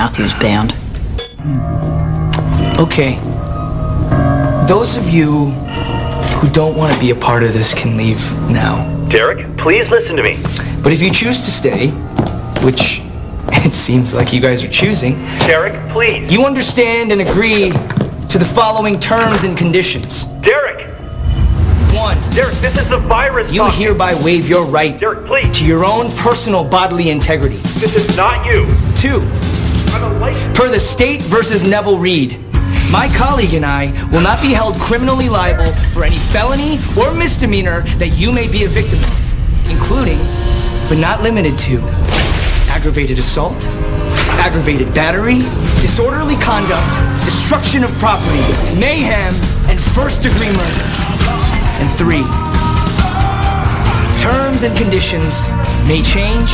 Matthews Band. Hmm. Okay. Those of you who don't want to be a part of this can leave now. Derek, please listen to me. But if you choose to stay, which it seems like you guys are choosing, Derek, please. you understand and agree to the following terms and conditions. Derek! One, Derek, this is the virus. you talking. hereby waive your right Derek, please. to your own personal bodily integrity. This is not you. Two, I'm a license. Per the state versus Neville Reed, my colleague and I will not be held criminally liable for any felony or misdemeanor that you may be a victim of, including, but not limited to, aggravated assault, aggravated battery, disorderly conduct, destruction of property, mayhem, and first degree murder. And three, terms and conditions may change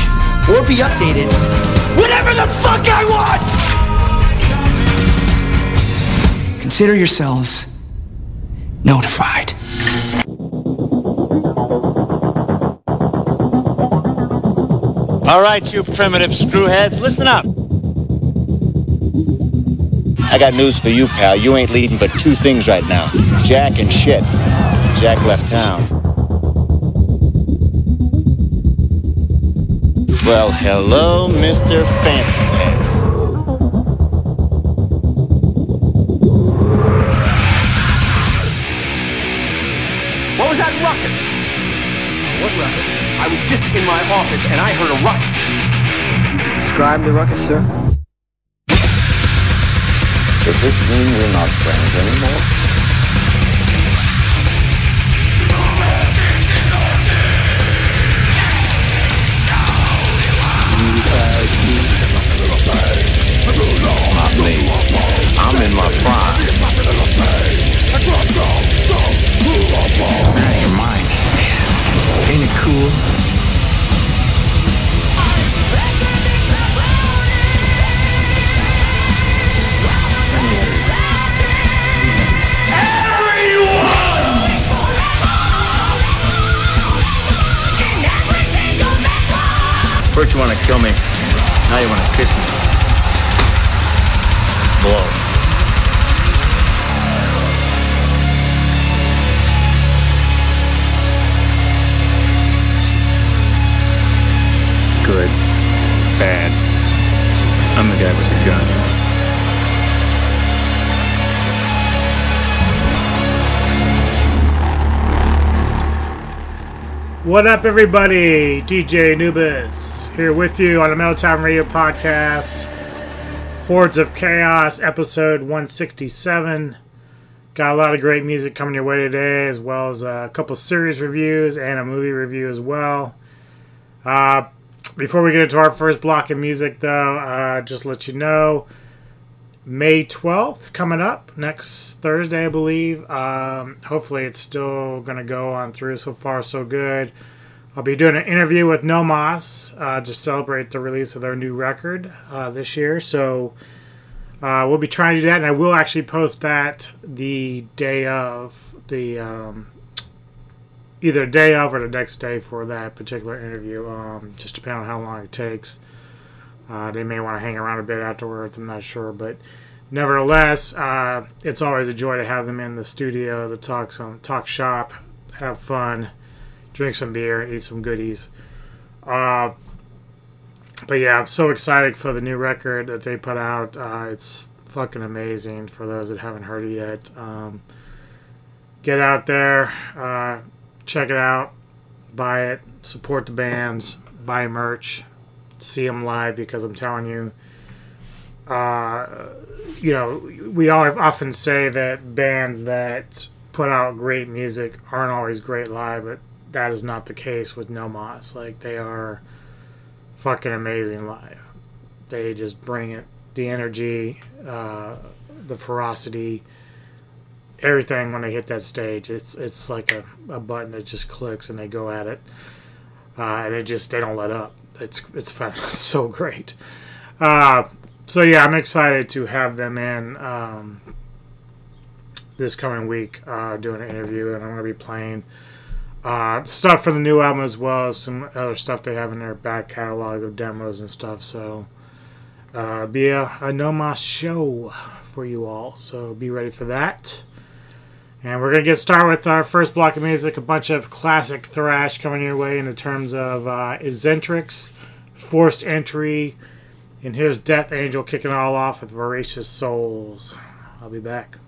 or be updated whenever the fuck I want! Consider yourselves notified. All right, you primitive screwheads, listen up. I got news for you, pal. You ain't leading but two things right now. Jack and shit. Jack left town. Well, hello, Mr. Fancy Pants. What? I was just in my office and I heard a ruckus. Describe the ruckus, sir. Does this mean we're not friends anymore? Me. I'm in my prime. Ain't it cool? First you want to kill me, now you want to kiss me. Good. Bad. I'm the guy with the gun. What up, everybody? DJ Anubis here with you on the Time Radio podcast. Hordes of Chaos, episode 167. Got a lot of great music coming your way today, as well as a couple series reviews and a movie review as well. Uh, before we get into our first block of music, though, uh, just let you know May 12th coming up next Thursday, I believe. Um, hopefully, it's still going to go on through. So far, so good. I'll be doing an interview with Nomos uh, to celebrate the release of their new record uh, this year. So uh, we'll be trying to do that, and I will actually post that the day of the um, either day of or the next day for that particular interview, um, just depending on how long it takes. Uh, they may want to hang around a bit afterwards. I'm not sure, but nevertheless, uh, it's always a joy to have them in the studio to talk some talk shop, have fun, drink some beer, eat some goodies. Uh, but yeah, I'm so excited for the new record that they put out. Uh, it's fucking amazing for those that haven't heard it yet. Um, get out there, uh, check it out, buy it, support the bands, buy merch see them live because I'm telling you, uh, you know, we all often say that bands that put out great music aren't always great live, but that is not the case with No Moss. Like they are fucking amazing live. They just bring it, the energy, uh, the ferocity, everything when they hit that stage. It's it's like a, a button that just clicks and they go at it, uh, and it just they don't let up it's it's fun. It's so great. Uh, so yeah, I'm excited to have them in um, this coming week, uh, doing an interview, and I'm going to be playing uh, stuff from the new album as well as some other stuff they have in their back catalog of demos and stuff. So, uh, be a, a No show for you all. So be ready for that. And we're going to get started with our first block of music, a bunch of classic thrash coming your way in the terms of uh, Xentrix, Forced Entry, and here's Death Angel kicking it all off with Voracious Souls. I'll be back.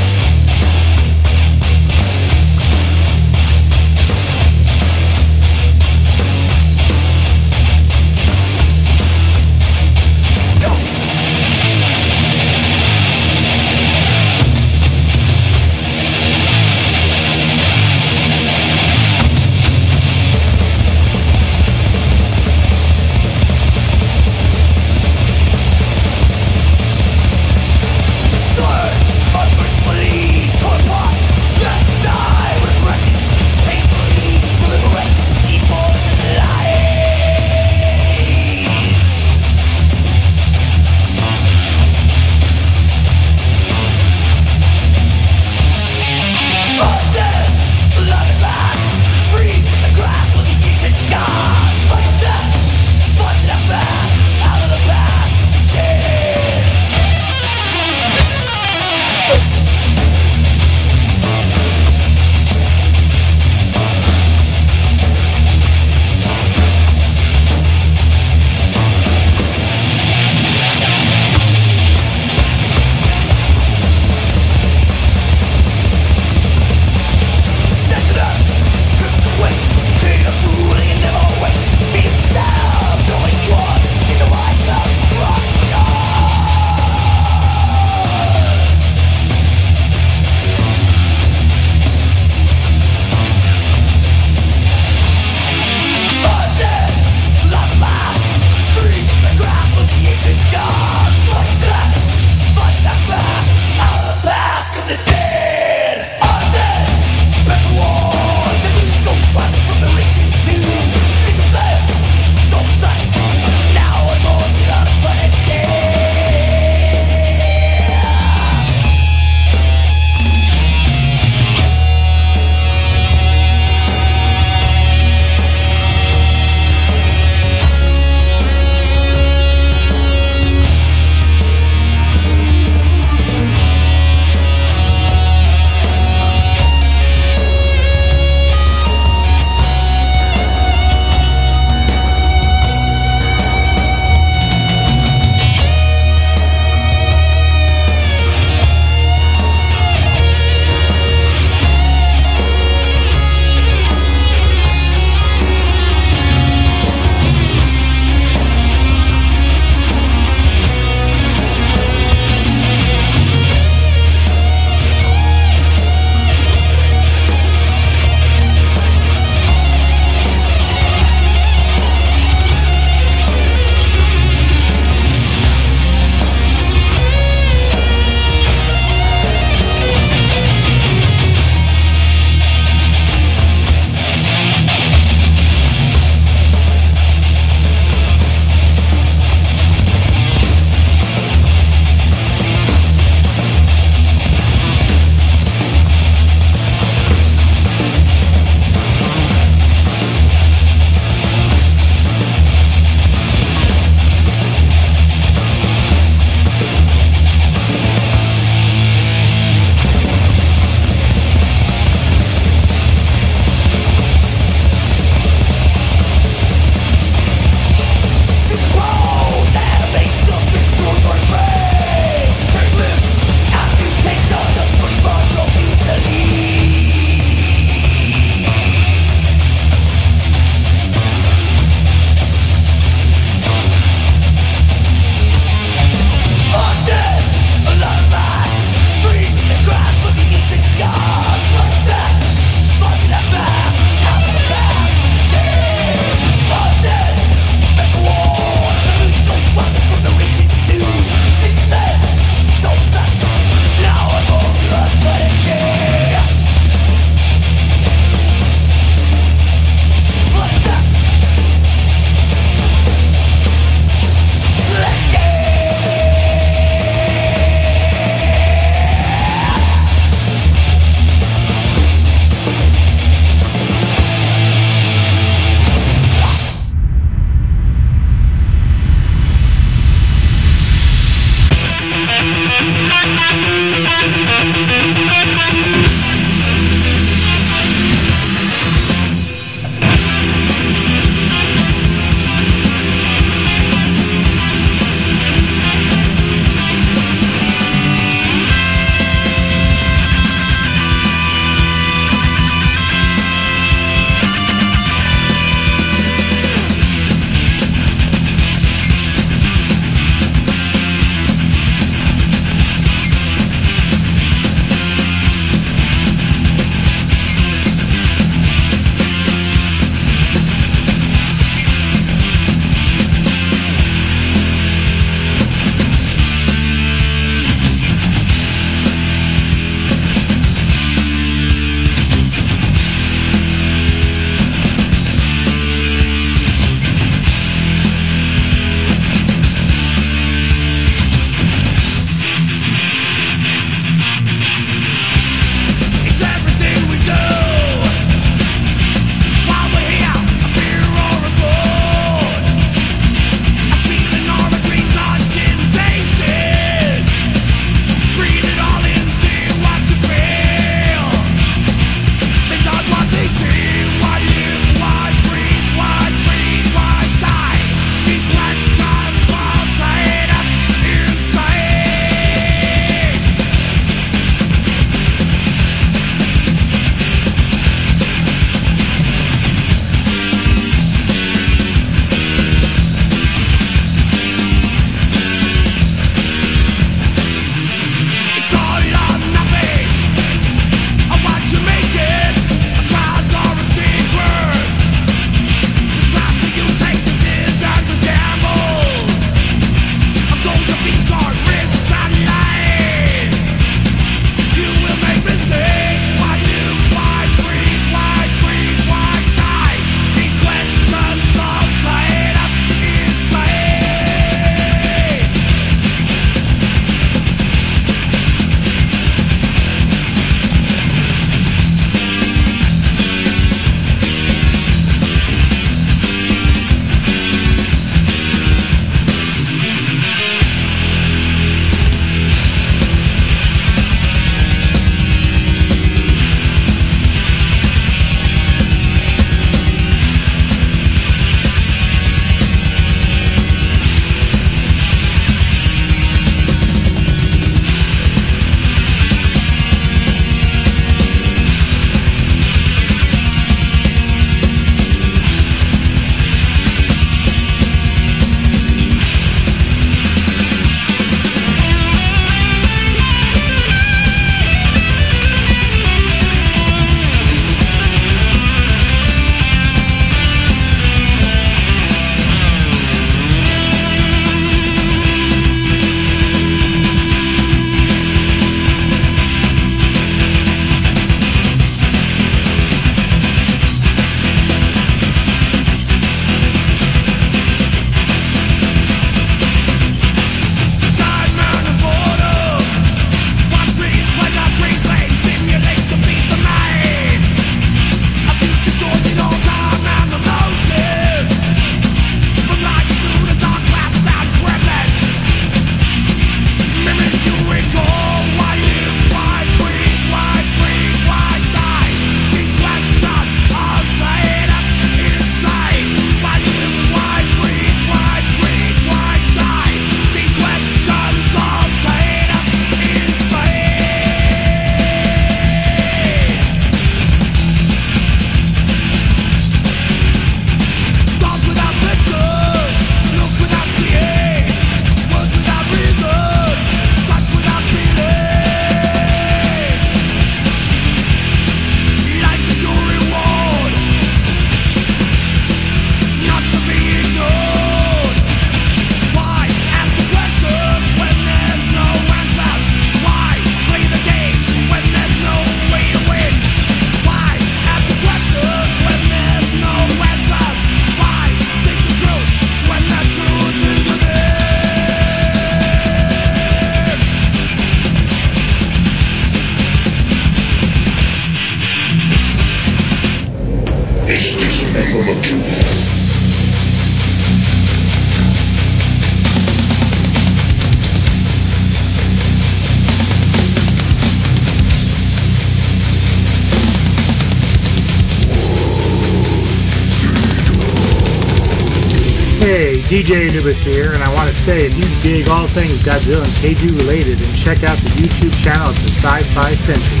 DJ Anubis here, and I want to say if you dig all things Godzilla and Kaiju related, then check out the YouTube channel of the Sci-Fi Sentry.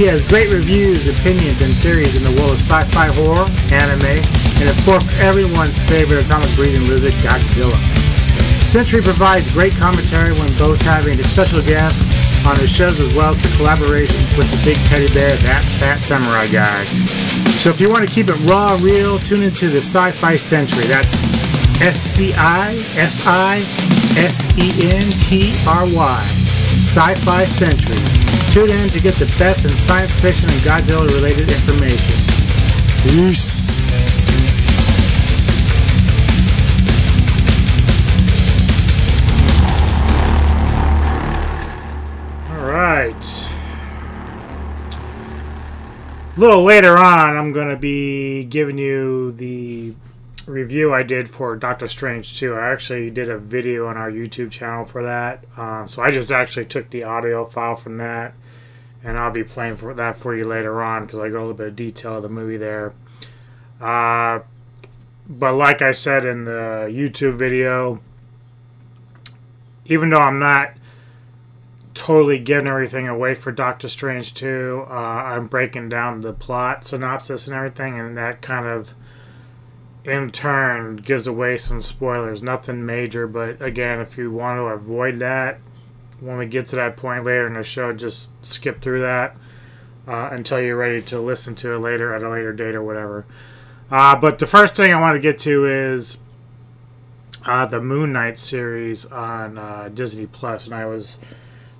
He has great reviews, opinions, and theories in the world of sci-fi horror, anime, and of course everyone's favorite atomic breathing lizard, Godzilla. Sentry provides great commentary when both having a special guest on his shows as well as the collaborations with the big teddy bear, that fat samurai guy. So if you want to keep it raw, real, tune into the Sci-Fi Sentry. That's S C I F I S E N T R Y. Sci Fi Sentry. Tune in to get the best in science fiction and Godzilla related information. Peace. Alright. A little later on, I'm going to be giving you the review I did for Doctor Strange 2. I actually did a video on our YouTube channel for that. Uh, so I just actually took the audio file from that, and I'll be playing for that for you later on because I go a little bit of detail of the movie there. Uh, but like I said in the YouTube video, even though I'm not totally giving everything away for Doctor Strange 2, uh, I'm breaking down the plot synopsis and everything, and that kind of in turn gives away some spoilers. Nothing major, but again, if you want to avoid that, when we get to that point later in the show, just skip through that uh, until you're ready to listen to it later at a later date or whatever. Uh, but the first thing I want to get to is uh, the Moon Knight series on uh, Disney Plus, and I was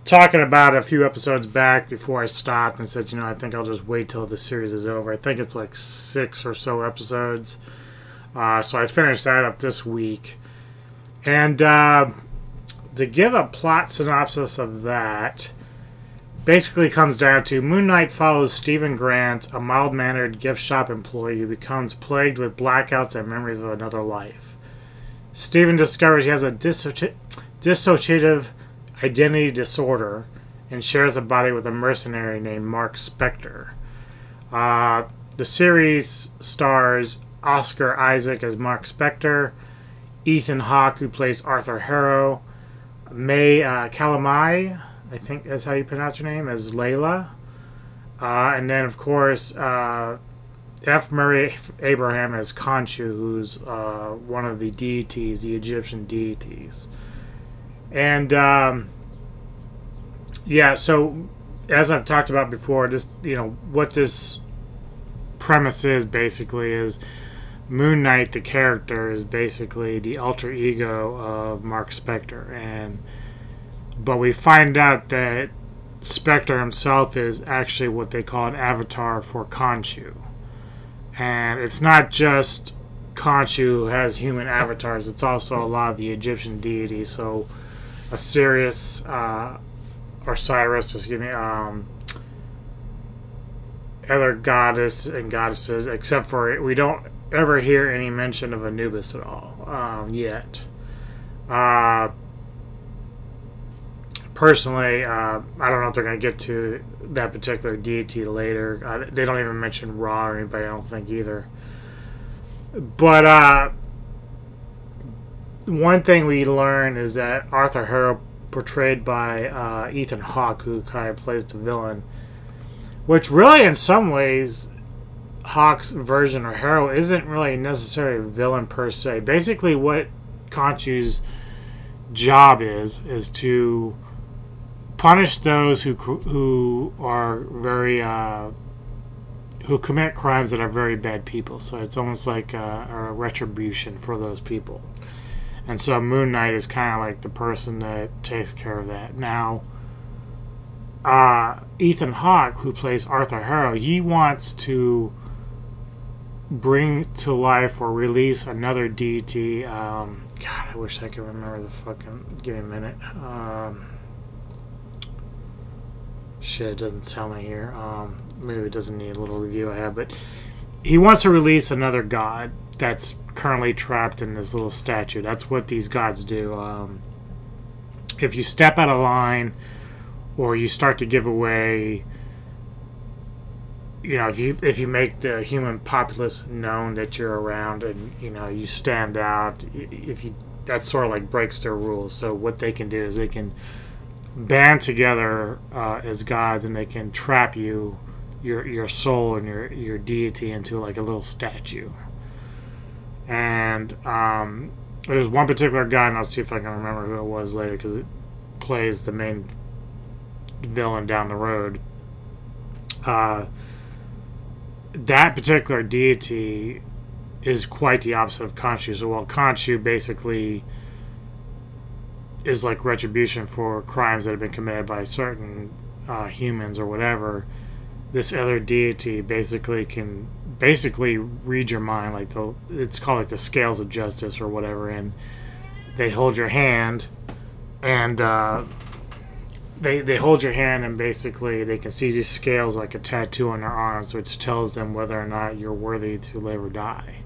talking about a few episodes back before I stopped and said, you know, I think I'll just wait till the series is over. I think it's like six or so episodes. Uh, so I finished that up this week. And uh, to give a plot synopsis of that, basically comes down to Moon Knight follows Steven Grant, a mild mannered gift shop employee who becomes plagued with blackouts and memories of another life. Steven discovers he has a dissoci- dissociative identity disorder and shares a body with a mercenary named Mark Spector. Uh, the series stars Oscar Isaac as Mark Spector, Ethan Hawke, who plays Arthur Harrow, May uh, Calamawy, I think that's how you pronounce her name, as Layla. Uh, and then, of course, uh, F. Murray Abraham as Khonshu, who's uh, one of the deities, the Egyptian deities. And, um, yeah, so as I've talked about before, just, you know, what this premise is basically is Moon Knight, the character, is basically the alter ego of Mark Spector, and but we find out that Spector himself is actually what they call an avatar for Khonshu, and it's not just Khonshu who has human avatars; it's also a lot of the Egyptian deities. So, Osiris, uh, Osiris, excuse me, um, other goddess and goddesses, except for we don't ever hear any mention of Anubis at all um, yet. Uh, personally, uh, I don't know if they're going to get to that particular deity later. Uh, they don't even mention Ra or anybody, I don't think either. But uh, one thing we learn is that Arthur Harrow, portrayed by uh, Ethan Hawke, who kind of plays the villain, which really, in some ways, Hawke's version or Harrow isn't really necessarily a villain per se. Basically, what Khonshu's job is is to punish those who who are very uh, who commit crimes that are very bad people. So it's almost like a, a retribution for those people. And so Moon Knight is kind of like the person that takes care of that. Now, uh, Ethan Hawke, who plays Arthur Harrow, he wants to bring to life or release another deity. Um, God, I wish I could remember the fucking. Give me a minute. Um, shit, it doesn't tell me here. Um, maybe it doesn't need a little review I have, but he wants to release another god that's currently trapped in this little statue. That's what these gods do. Um, if you step out of line or you start to give away you know if you if you make the human populace known that you're around and you know you stand out if you that sort of like breaks their rules. So what they can do is they can band together uh, as gods and they can trap you your your soul and your your deity into like a little statue. And um, there's one particular guy and i'll see if i can remember who it was later because it plays the main villain down the road. Uh, that particular deity is quite the opposite of Khonshu. So while Khonshu basically is like retribution for crimes that have been committed by certain uh, humans or whatever, this other deity basically can basically read your mind. Like the it's called like the scales of justice or whatever, and they hold your hand and. Uh, they they hold your hand and basically they can see these scales like a tattoo on their arms, which tells them whether or not you're worthy to live or die.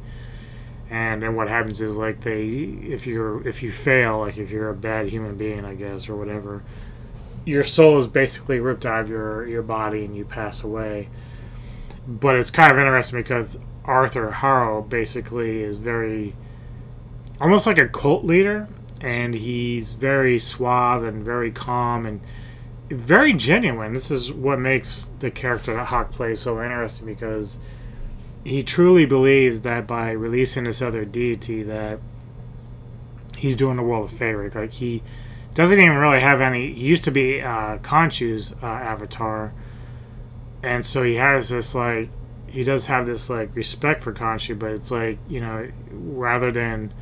And then what happens is like they if you're if you fail, like if you're a bad human being, I guess, or whatever, your soul is basically ripped out of your your body and you pass away. But it's kind of interesting because Arthur Harrow basically is very almost like a cult leader and he's very suave and very calm and very genuine. This is what makes the character that Hawke plays so interesting because he truly believes that by releasing this other deity that he's doing the world a favor. Like he doesn't even really have any. He used to be uh, Khonshu's uh, avatar, and so he has this like he does have this like respect for Khonshu, but it's like you know rather than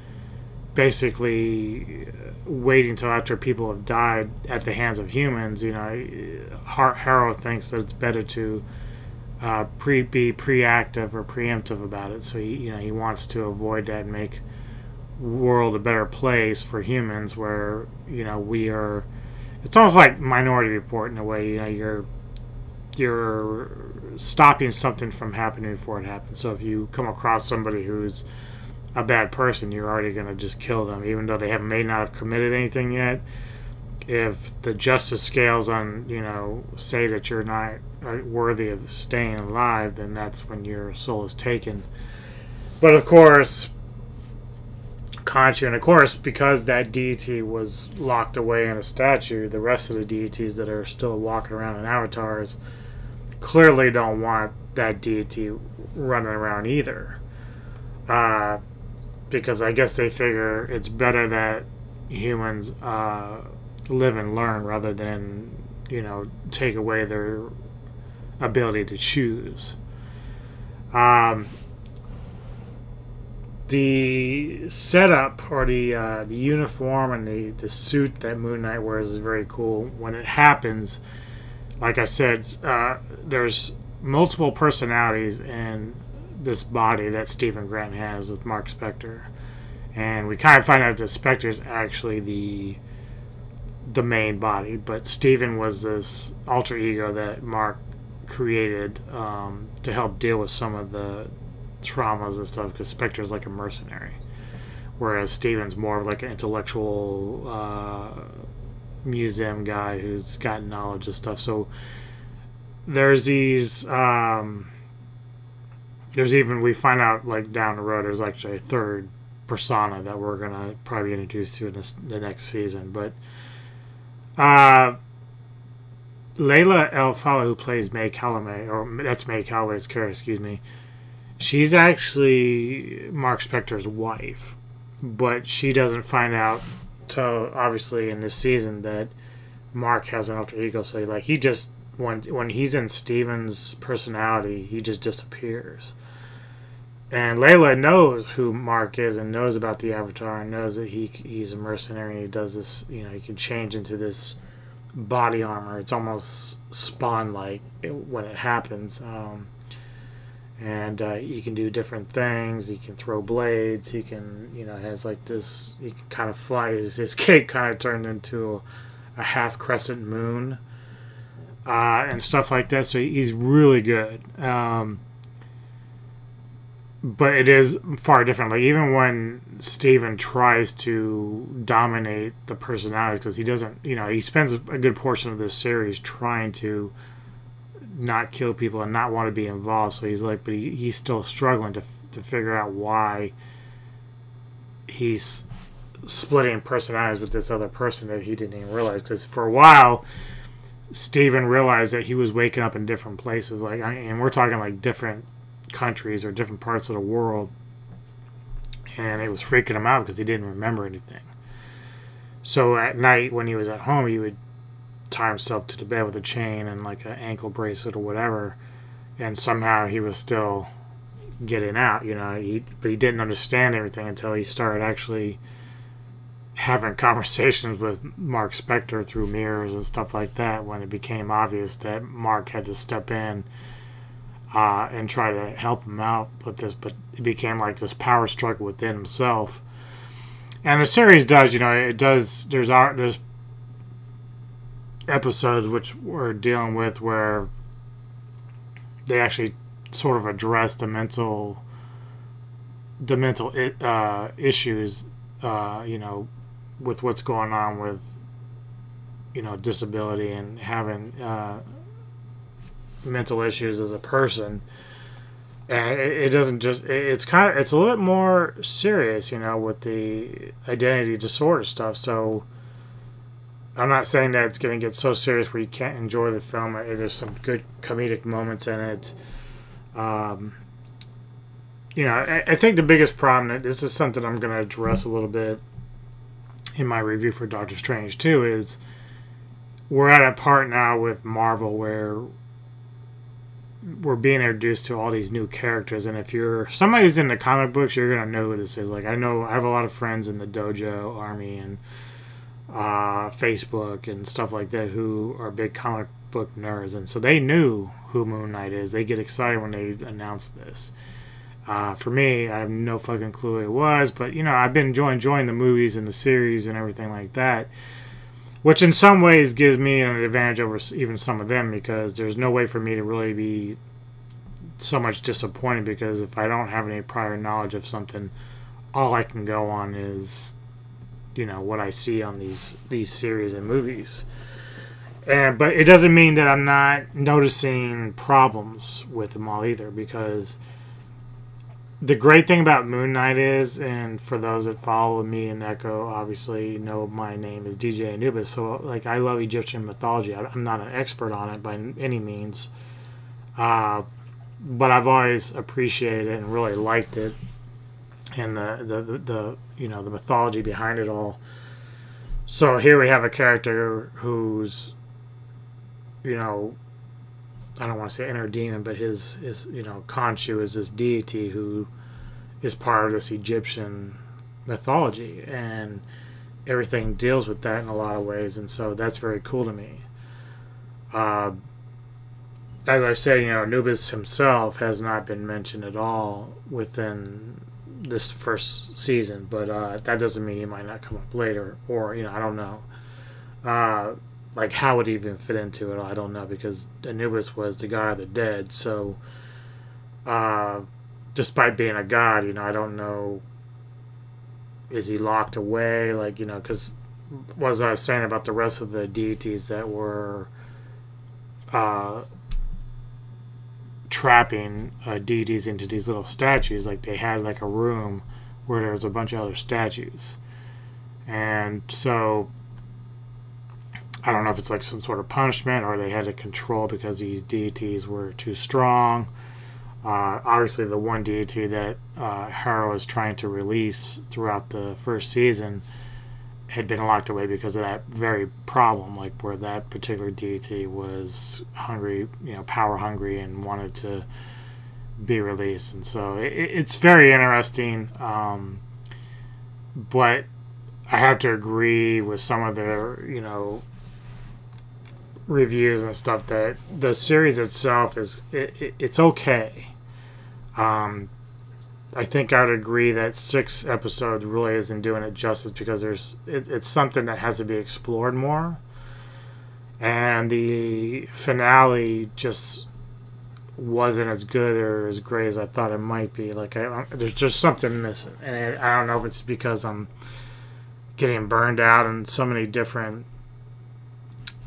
basically waiting until after people have died at the hands of humans. You know, Harrow thinks that it's better to uh, pre be preactive or preemptive about it. So he, you know, he wants to avoid that and make world a better place for humans, where you know we are. It's almost like Minority Report in a way. You know, you're you're stopping something from happening before it happens. So if you come across somebody who's a bad person, you're already going to just kill them, even though they have may not have committed anything yet. If the justice scales on, you know, say that you're not uh, worthy of staying alive, then that's when your soul is taken. But of course, Khonshu, and of course, because that deity was locked away in a statue, the rest of the deities that are still walking around in avatars clearly don't want that deity running around either. Uh, because I guess they figure it's better that humans uh, live and learn rather than you know take away their ability to choose. Um, the setup or the uh, the uniform and the, the suit that Moon Knight wears is very cool. When it happens, like I said, uh, there's multiple personalities and this body that Steven Grant has with Mark Spector, and we kind of find out that Spector is actually the the main body, but Steven was this alter ego that Mark created um, to help deal with some of the traumas and stuff. Because Spector's like a mercenary, whereas Steven's more of like an intellectual uh, museum guy who's got knowledge of stuff. So there's these. Um, there's even we find out like down the road there's actually a third persona that we're gonna probably introduce to in this, the next season. But uh, Laila El Fala, who plays May Calamawy, or that's May Calloway's character, excuse me, she's actually Mark Spector's wife, but she doesn't find out till obviously in this season that Mark has an alter ego. So like he just when when he's in Steven's personality, he just disappears. And Layla knows who Mark is and knows about the Avatar and knows that he he's a mercenary. He does this, you know, he can change into this body armor. It's almost spawn like when it happens. Um, and uh, he can do different things. He can throw blades. He can, you know, has like this. He can kind of fly. His, his cape kind of turned into a half crescent moon uh, and stuff like that. So he's really good. Um, but it is far different. Like even when Steven tries to dominate the personalities, because he doesn't, you know, he spends a good portion of this series trying to not kill people and not want to be involved. So he's like, but he, he's still struggling to to figure out why he's splitting personalities with this other person that he didn't even realize. Because for a while, Steven realized that he was waking up in different places. Like, I and we're talking like different countries or different parts of the world. And it was freaking him out because he didn't remember anything. So at night, when he was at home, he would tie himself to the bed with a chain and like an ankle bracelet or whatever. And somehow he was still getting out, you know. He, but he didn't understand everything until he started actually having conversations with Mark Spector through mirrors and stuff like that when it became obvious that Mark had to step in uh, and try to help him out with this, but it became like this power struggle within himself. And the series does, you know, it does. There's art, there's episodes which we're dealing with where they actually sort of address the mental, the mental uh, issues, uh, you know, with what's going on with, you know, disability and having uh, mental issues as a person. And it, doesn't just it's kind of it's a little bit more serious you know with the identity disorder stuff. So i'm not saying that it's going to get so serious where you can't enjoy the film. There's some good comedic moments in it. Um, you know I, I think the biggest problem this is something i'm going to address a little bit in my review for doctor strange too is we're at a part now with marvel where we're being introduced to all these new characters. And if you're somebody who's into comic books you're gonna know who this is. Like i know i have a lot of friends in the dojo army and uh, facebook and stuff like that who are big comic book nerds. And so they knew who moon knight is. They get excited when they announce this uh, for me i have no fucking clue it was but you know i've been enjoying, enjoying the movies and the series and everything like that which in some ways gives me an advantage over even some of them because there's no way for me to really be so much disappointed because if I don't have any prior knowledge of something, all I can go on is, you know, what I see on these these series and movies. And but it doesn't mean that I'm not noticing problems with them all either because the great thing about Moon Knight is, and for those that follow me and Neko, obviously know my name is DJ Anubis. So, like, I love Egyptian mythology. I'm not an expert on it by any means, uh, but I've always appreciated it and really liked it, and the, the the, the you know the mythology behind it all. So here we have a character who's, you know, I don't want to say inner demon, but his his you know Khonshu is this deity who is part of this Egyptian mythology, and everything deals with that in a lot of ways, and so that's very cool to me. Uh, as I said, you know, Anubis himself has not been mentioned at all within this first season, but uh, that doesn't mean he might not come up later, or you know, I don't know. Uh, like how it even fit into it, I don't know because Anubis was the god of the dead. So, uh, despite being a god, you know, I don't know. Is he locked away? Like you know, because was I was saying about the rest of the deities that were uh, trapping uh, deities into these little statues? Like they had like a room where there was a bunch of other statues, and so I don't know if it's like some sort of punishment or they had to control because these deities were too strong. Uh, obviously, the one deity that uh, Harrow is trying to release throughout the first season had been locked away because of that very problem, like where that particular deity was hungry, you know, power hungry, and wanted to be released. And so it, it's very interesting. Um, but I have to agree with some of the, you know, reviews and stuff that the series itself is it, it, it's okay. Um, I think I would agree that six episodes really isn't doing it justice because there's it, it's something that has to be explored more, and the finale just wasn't as good or as great as I thought it might be. Like I, there's just something missing, and I, I don't know if it's because I'm getting burned out and so many different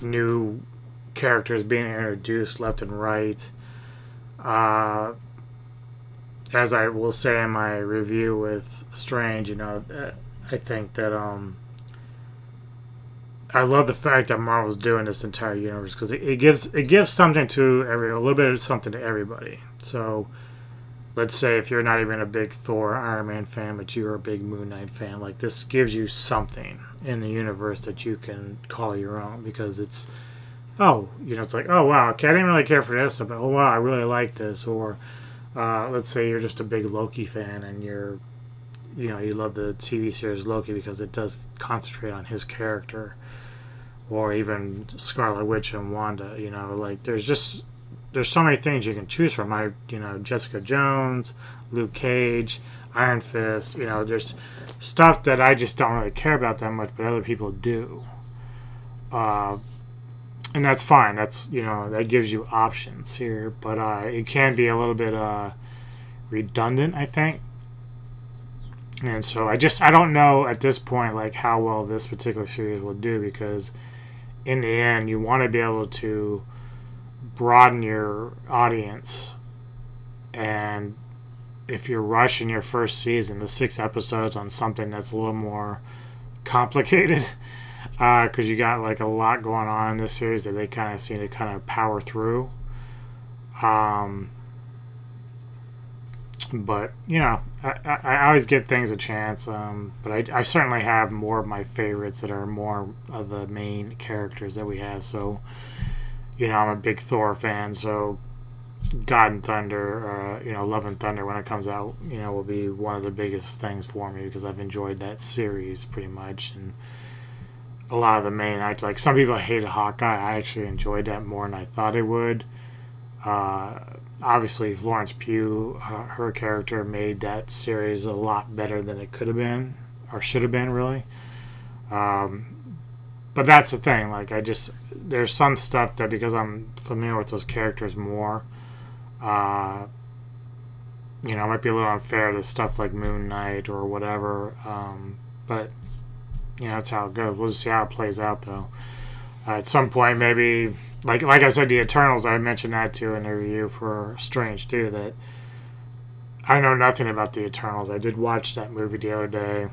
new characters being introduced left and right. Uh, as I will say in my review with Strange, you know, uh, I think that um, I love the fact that Marvel's doing this entire universe because it, it, gives it gives something to every a little bit of something to everybody. So, let's say if you're not even a big Thor Iron Man fan, but you're a big Moon Knight fan, like this gives you something in the universe that you can call your own because it's oh you know it's like oh wow okay I didn't really care for this but oh wow I really like this or uh, let's say you're just a big Loki fan and you're you know you love the TV series Loki because it does concentrate on his character or even Scarlet Witch and Wanda. You know, like there's just there's so many things you can choose from. I you know Jessica Jones, Luke Cage, Iron Fist. You know, there's stuff that I just don't really care about that much, but other people do. Uh, and that's fine. That's you know that gives you options here, but uh, it can be a little bit uh, redundant, I think. And so I just I don't know at this point like how well this particular series will do because in the end, you want to be able to broaden your audience. And if you're rushing your first season, the six episodes on something that's a little more complicated, because uh, you got like a lot going on in this series that they kind of seem to kind of power through. Um, but you know, I, I, always give things a chance. Um, but I, I certainly have more of my favorites that are more of the main characters that we have. So, you know, I'm a big Thor fan. So, God and Thunder, uh, you know, Love and Thunder when it comes out, you know, will be one of the biggest things for me because I've enjoyed that series pretty much and a lot of the main actors. Like some people hated Hawkeye, I actually enjoyed that more than I thought it would. Uh, obviously Florence Pugh, uh, her character made that series a lot better than it could have been or should have been really. Um, but that's the thing. Like I just there's some stuff that because I'm familiar with those characters more, uh, you know, it might be a little unfair to stuff like Moon Knight or whatever. Um, but know, that's how it goes. We'll just see how it plays out though. Uh, at some point, maybe like like I said, the Eternals. I mentioned that too in the review for Strange too. That I know nothing about the Eternals. I did watch that movie the other day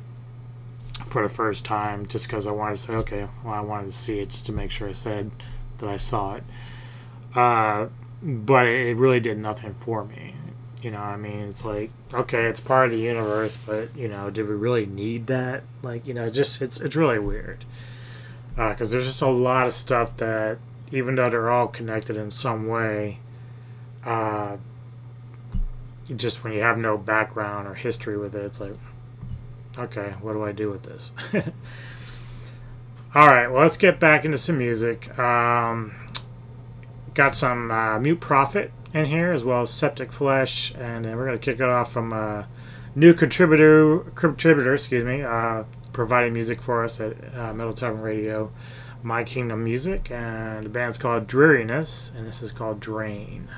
for the first time, just because I wanted to say, okay, well, I wanted to see it just to make sure I said that I saw it. Uh, but it really did nothing for me. You know, I mean, it's like okay, it's part of the universe, but you know, do we really need that? Like, you know, just it's it's really weird because uh, there's just a lot of stuff that even though they're all connected in some way, uh, just when you have no background or history with it, it's like, okay, what do I do with this? all right, well, let's get back into some music. Um, got some uh, Mute Prophet in here, as well as Septic Flesh, and then we're gonna kick it off from a new contributor, contributor, excuse me, uh, providing music for us at uh, Metal Tavern Radio. My Kingdom Music, and the band's called Dreariness, and this is called Drain.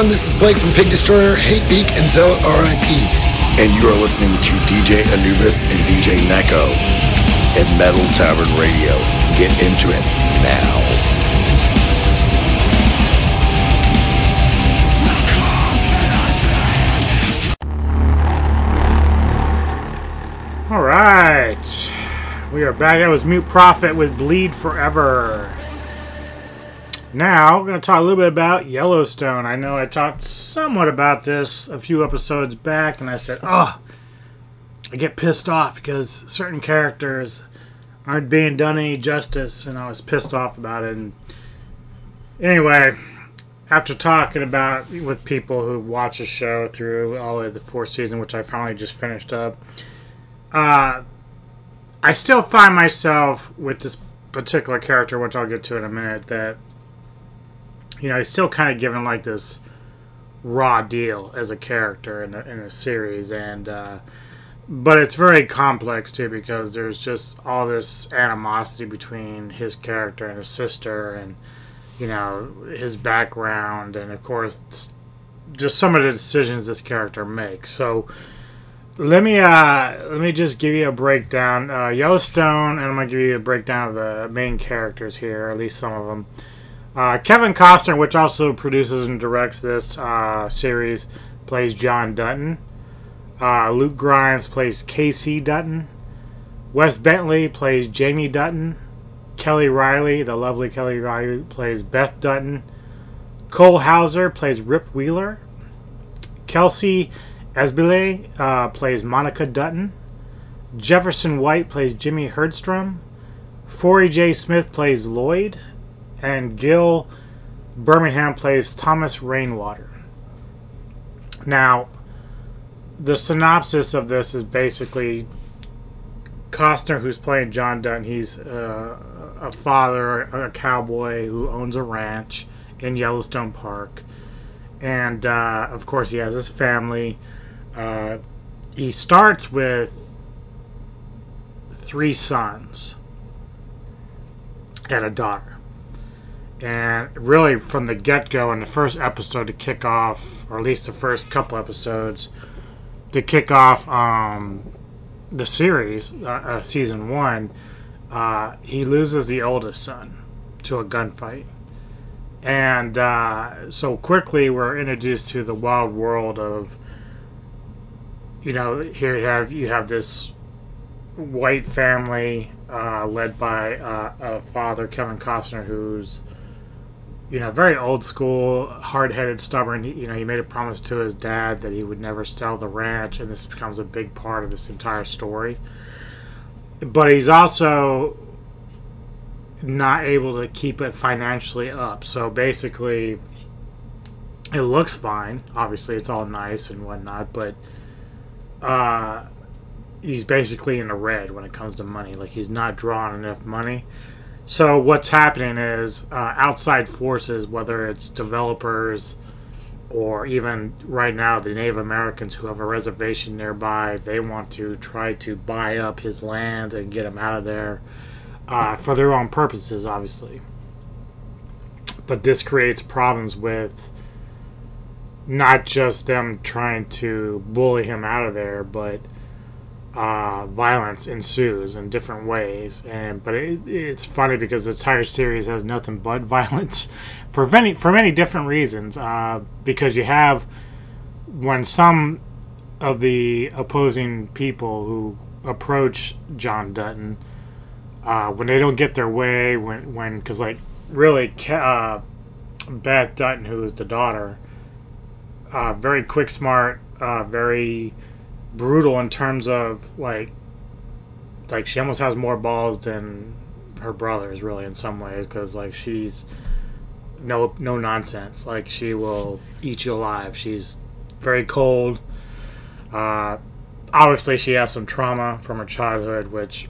Everyone. This is Blake from Pig Destroyer, Hatebeak, and Zealot RIP. And you are listening to DJ Anubis and DJ Neko at Metal Tavern Radio. Get into it now. All right. We are back. That was Mute Prophet with Bleed Forever. Now, we're going to talk a little bit about Yellowstone. I know I talked somewhat about this a few episodes back, and I said, oh, I get pissed off because certain characters aren't being done any justice, and I was pissed off about it. And anyway, after talking about with people who watch the show through all of the fourth season, which I finally just finished up, uh, I still find myself with this particular character, which I'll get to in a minute, that you know, he's still kind of given like this raw deal as a character in the, in the series, and uh, but it's very complex too because there's just all this animosity between his character and his sister, and you know his background, and of course just some of the decisions this character makes. So let me uh let me just give you a breakdown. Uh, Yellowstone, and I'm gonna give you a breakdown of the main characters here, at least some of them. Uh, Kevin Costner, which also produces and directs this uh, series, plays John Dutton. Uh, Luke Grimes plays Kayce Dutton. Wes Bentley plays Jamie Dutton. Kelly Reilly, the lovely Kelly Reilly, plays Beth Dutton. Cole Hauser plays Rip Wheeler. Kelsey Asbille uh, plays Monica Dutton. Jefferson White plays Jimmy Hurdstrom. Forrie J. Smith plays Lloyd and Gil Birmingham plays Thomas Rainwater. Now, the synopsis of this is basically Costner, who's playing John Dutton, he's uh, a father, a cowboy who owns a ranch in Yellowstone Park. And uh, of course, he has his family. Uh, he starts with three sons and a daughter and really from the get-go in the first episode to kick off or at least the first couple episodes to kick off um, the series uh, uh, season one uh, he loses the oldest son to a gunfight. And uh, so quickly we're introduced to the wild world of you know here you have you have this white family uh, led by uh, a father kevin costner who's you know, very old school, hard headed, stubborn. You know, he made a promise to his dad that he would never sell the ranch, and this becomes a big part of this entire story. But he's also not able to keep it financially up. So basically, it looks fine. Obviously, it's all nice and whatnot, but uh, he's basically in the red when it comes to money. Like, he's not drawing enough money so what's happening is uh, outside forces, whether it's developers or even right now the Native Americans who have a reservation nearby, they want to try to buy up his land and get him out of there uh, for their own purposes, obviously. But this creates problems with not just them trying to bully him out of there, but uh, violence ensues in different ways. And but it, it's funny because the entire series has nothing but violence for many for many different reasons. Uh, because you have when some of the opposing people who approach John Dutton uh, when they don't get their way when when because like really uh, Beth Dutton who is the daughter uh, very quick smart uh, very brutal in terms of like like she almost has more balls than her brothers really in some ways because like she's no no nonsense. Like she will eat you alive. She's very cold. Uh, obviously she has some trauma from her childhood which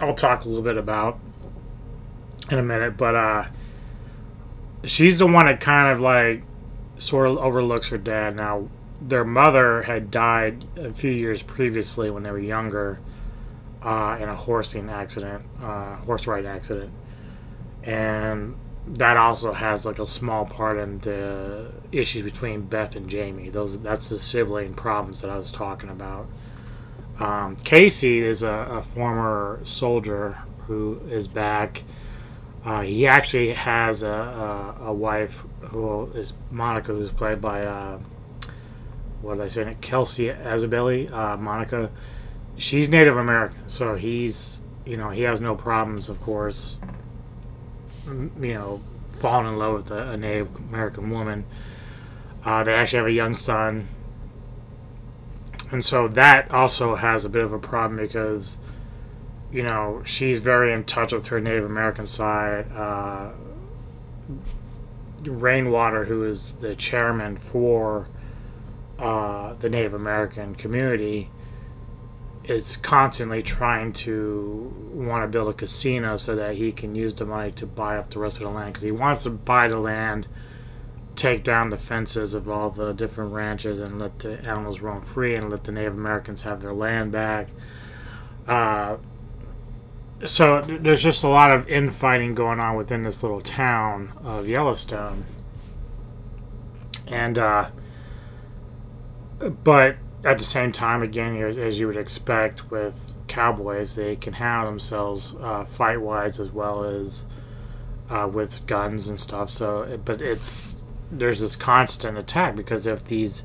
i'll talk a little bit about in a minute but uh she's the one that kind of like sort of overlooks her dad. Now their mother had died a few years previously when they were younger uh, in a horsing accident, uh, horse riding accident, and that also has like a small part in the issues between Beth and Jamie. Those that's the sibling problems that I was talking about. Um, Kayce is a, a, former soldier who is back. Uh, he actually has a, a, a, wife who is Monica, who's played by uh, what did I say? Kelsey Asbille. Uh, Monica, she's Native American, so he's you know he has no problems, of course, you know, falling in love with a, a Native American woman. Uh, they actually have a young son. And so that also has a bit of a problem because, you know, she's very in touch with her Native American side. Uh, Rainwater, who is the chairman for uh, the Native American community, is constantly trying to want to build a casino so that he can use the money to buy up the rest of the land because he wants to buy the land take down the fences of all the different ranches and let the animals roam free and let the native americans have their land back. Uh, so there's just a lot of infighting going on within this little town of yellowstone. And uh, but at the same time, again, as you would expect with cowboys, they can handle themselves uh, fight wise as well as uh, with guns and stuff. So, but it's there's this constant attack because if these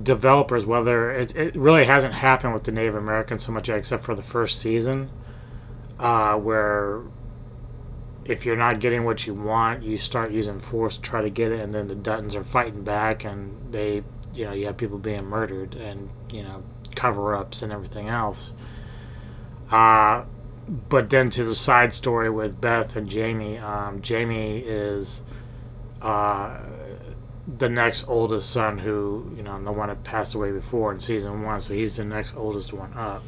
developers, whether it, it really hasn't happened with the Native Americans so much except for the first season, uh, where if you're not getting what you want, you start using force to try to get it, and then the Duttons are fighting back, and they you know you have people being murdered and you know cover ups and everything else. Uh, but then to the side story with Beth and Jamie, um, Jamie is uh, the next oldest son who, you know, the one that passed away before in season one, so he's the next oldest one up.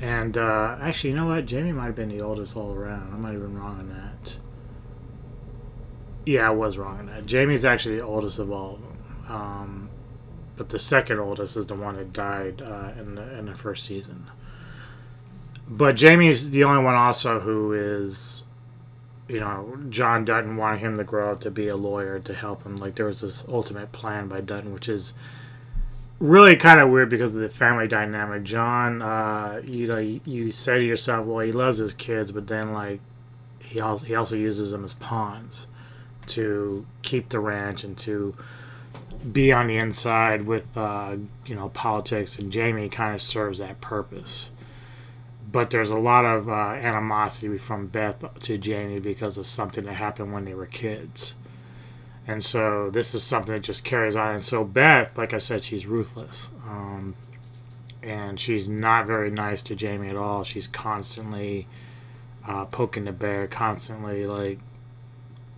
And uh, actually, you know what? Jamie might have been the oldest all around. I might have been wrong on that. Yeah, I was wrong on that. Jamie's actually the oldest of all of them. Um, but the second oldest is the one that died uh, in the in the first season. But Jamie's the only one also who is, you know, John Dutton wanted him to grow up to be a lawyer to help him. Like there was this ultimate plan by Dutton, which is really kind of weird because of the family dynamic. John, uh, you know, you, you say to yourself, well, he loves his kids, but then like he also he also uses them as pawns to keep the ranch and to be on the inside with uh, you know politics, and Jamie kind of serves that purpose. But there's a lot of uh, animosity from Beth to Jamie because of something that happened when they were kids, and so this is something that just carries on. And so Beth, like I said, she's ruthless, um, and she's not very nice to Jamie at all. She's constantly uh, poking the bear, constantly like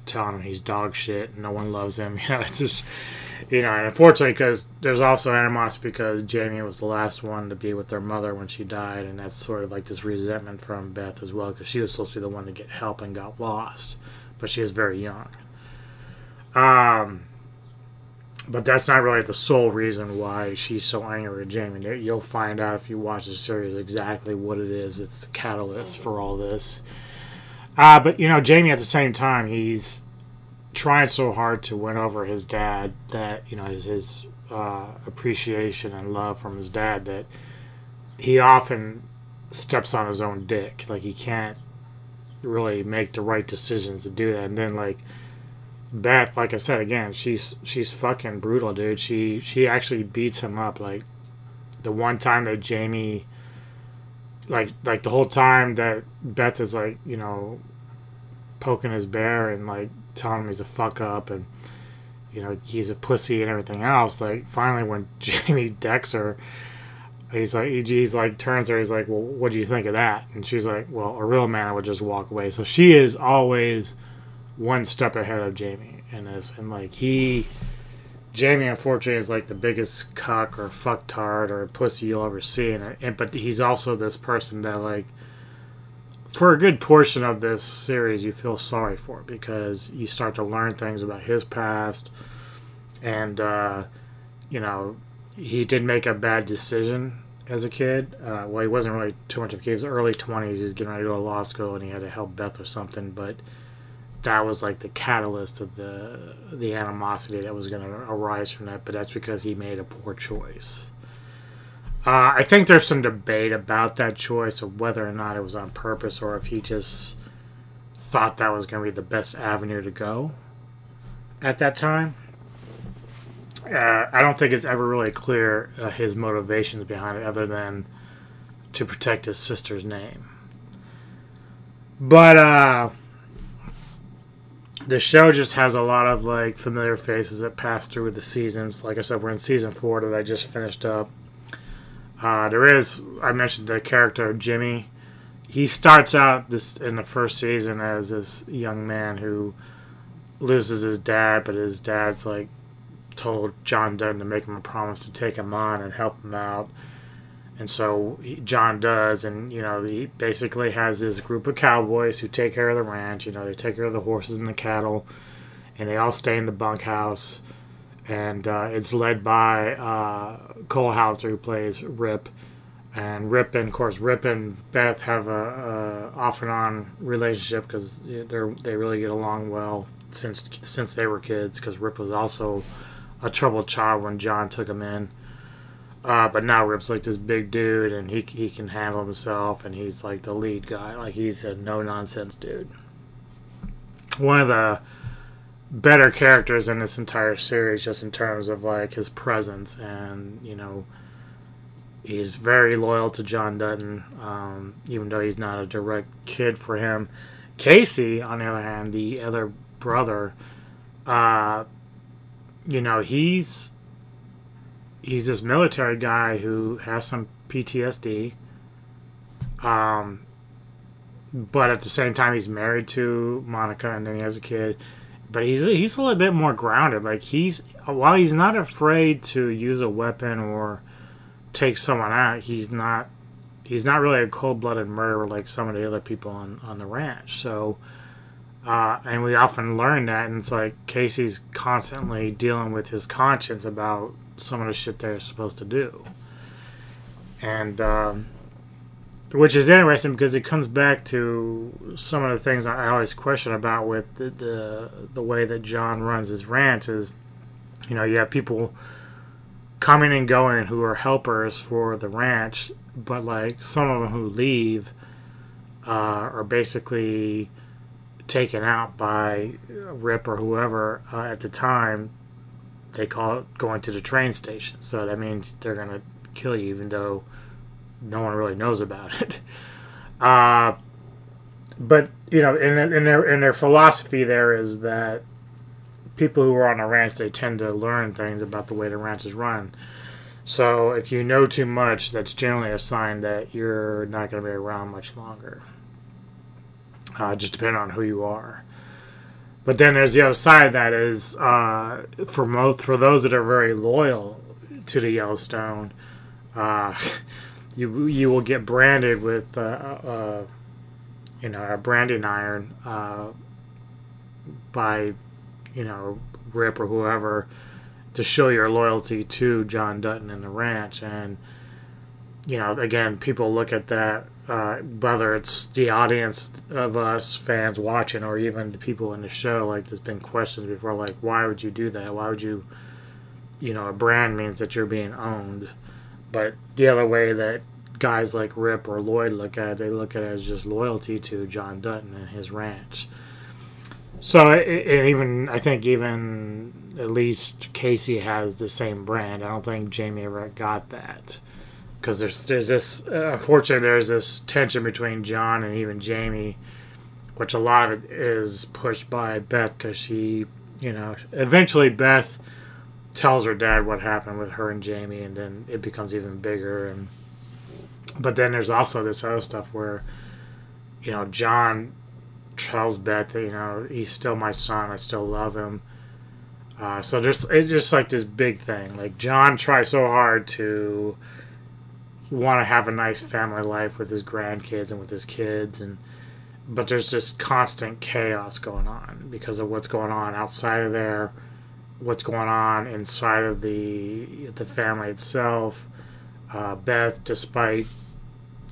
telling him he's dog shit, no one loves him. You know, it's just you know, and unfortunately, because there's also animosity because Jamie was the last one to be with their mother when she died, and that's sort of like this resentment from Beth as well because she was supposed to be the one to get help and got lost, but she is very young. Um, but that's not really the sole reason why she's so angry at Jamie. You'll find out if you watch the series exactly what it is. It's the catalyst for all this. Uh, but you know, Jamie at the same time, he's trying so hard to win over his dad that you know his, his uh, appreciation and love from his dad that he often steps on his own dick. Like he can't really make the right decisions to do that. And then like Beth, like I said again, she's she's fucking brutal, dude. She she actually beats him up. Like the one time that Jamie like like the whole time that Beth is like, you know, poking his bear and like telling him he's a fuck up and you know he's a pussy and everything else. Like finally, when Jamie decks her, he's like he's like turns her. He's like, well, what do you think of that? And she's like, well, a real man would just walk away. So she is always one step ahead of Jamie in this, and like he. Jamie, unfortunately, is like the biggest cuck or fucktard or pussy you'll ever see, and, and but he's also this person that like for a good portion of this series, you feel sorry for because you start to learn things about his past, and uh, you know he did make a bad decision, as a kid. Uh, well, he wasn't really too much of a kid. He was early 20s. He was getting ready to go to law school and he had to help Beth or something. But that was like the catalyst of the the animosity that was going to arise from that. But that's because he made a poor choice. Uh, I think there's some debate about that choice of whether or not it was on purpose or if he just thought that was going to be the best avenue to go at that time. Uh, I don't think it's ever really clear uh, his motivations behind it, other than to protect his sister's name. But uh, the show just has a lot of like familiar faces that pass through the seasons. Like I said, we're in season four that I just finished up. Uh, there is, I mentioned the character Jimmy. He starts out this in the first season as this young man who loses his dad, but his dad's like told John Dutton to make him a promise to take him on and help him out. And so he, John does, and you know he basically has this group of cowboys who take care of the ranch. You know they take care of the horses and the cattle, and they all stay in the bunkhouse. And uh, it's led by uh, Cole Hauser, who plays Rip, and Rip and of course Rip and Beth have a, a off and on relationship because they they really get along well since since they were kids. Because Rip was also a troubled child when John took him in. Uh, but now Rip's like this big dude, and he he can handle himself, and he's like the lead guy. Like he's a no nonsense dude. One of the better characters in this entire series, just in terms of like his presence, and you know, he's very loyal to John Dutton, um, even though he's not a direct kid for him. Kayce, on the other hand, the other brother, uh, you know, he's he's this military guy who has some PTSD. Um, but at the same time, he's married to Monica, and then he has a kid. But he's he's a little bit more grounded. Like he's while he's not afraid to use a weapon or take someone out, he's not he's not really a cold blooded murderer like some of the other people on on the ranch. So. Uh, and we often learn that, and it's like Kayce's constantly dealing with his conscience about some of the shit they're supposed to do. And, um, which is interesting because it comes back to some of the things I always question about with the, the, the way that John runs his ranch is, you know, you have people coming and going who are helpers for the ranch, but like some of them who leave uh, are basically taken out by Rip or whoever uh, at the time. They call it going to the train station. So that means they're going to kill you, even though no one really knows about it. Uh, but, you know, in, in, their, in their philosophy, there is that people who are on a ranch, they tend to learn things about the way the ranch is run. So if you know too much, that's generally a sign that you're not going to be around much longer uh, just depending on who you are. But then there's the other side of that is uh, for most for those that are very loyal to the Yellowstone, uh, you you will get branded with uh, uh you know a branding iron uh, by you know Rip or whoever to show your loyalty to John Dutton and the ranch and you know again people look at that uh, whether it's the audience of us fans watching or even the people in the show, like there's been questions before, like why would you do that? Why would you, you know, a brand means that you're being owned, but the other way that guys like Rip or Lloyd look at it, they look at it as just loyalty to John Dutton and his ranch. So it, it even I think even at least Kayce has the same brand. I don't think Jamie ever got that because there's there's this uh, unfortunately there's this tension between John and even Jamie, which a lot of it is pushed by Beth because she you know eventually Beth tells her dad what happened with her and Jamie, and then it becomes even bigger. And but then there's also this other stuff where you know John tells Beth that you know he's still my son, I still love him. Uh, so there's it's just like this big thing. Like John tries so hard to want to have a nice family life with his grandkids and with his kids and but there's just constant chaos going on because of what's going on outside of there what's going on inside of the the family itself. Uh, Beth, despite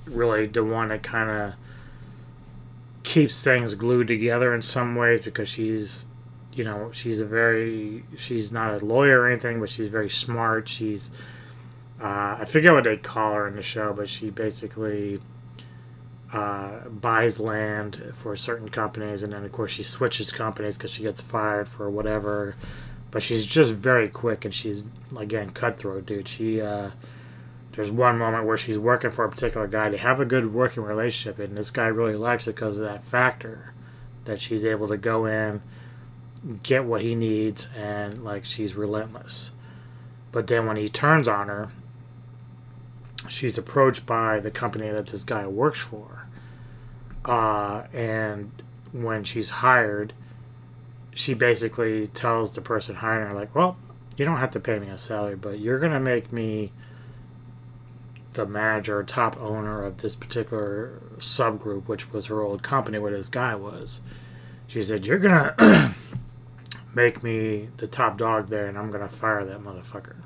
really the one that kind of keeps things glued together in some ways because she's you know she's a very she's not a lawyer or anything but she's very smart. She's uh, i forget what they call her in the show but she basically uh, buys land for certain companies. And then of course she switches companies because she gets fired for whatever but she's just very quick and she's again cutthroat dude she uh, there's one moment where she's working for a particular guy. They have a good working relationship, and this guy really likes it because of that factor that she's able to go in, get what he needs, and like she's relentless. But then when he turns on her, she's approached by the company that this guy works for. Uh, and when she's hired, she basically tells the person hiring her, like, well, you don't have to pay me a salary, but you're going to make me the manager, top owner of this particular subgroup, which was her old company where this guy was. She said, You're going to make me the top dog there, and I'm going to fire that motherfucker.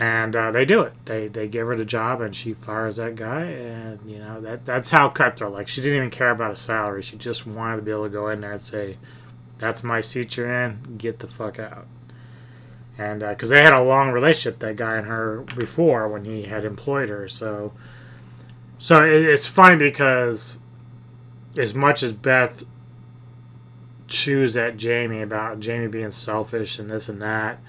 And uh, they do it. They they give her the job, and she fires that guy. And you know that that's how cutthroat. Like she didn't even care about a salary. She just wanted to be able to go in there and say, "That's my seat you're in. Get the fuck out." and because uh, they had a long relationship, that guy and her before when he had employed her. So, so it, it's funny because as much as Beth chews at Jamie about Jamie being selfish and this and that,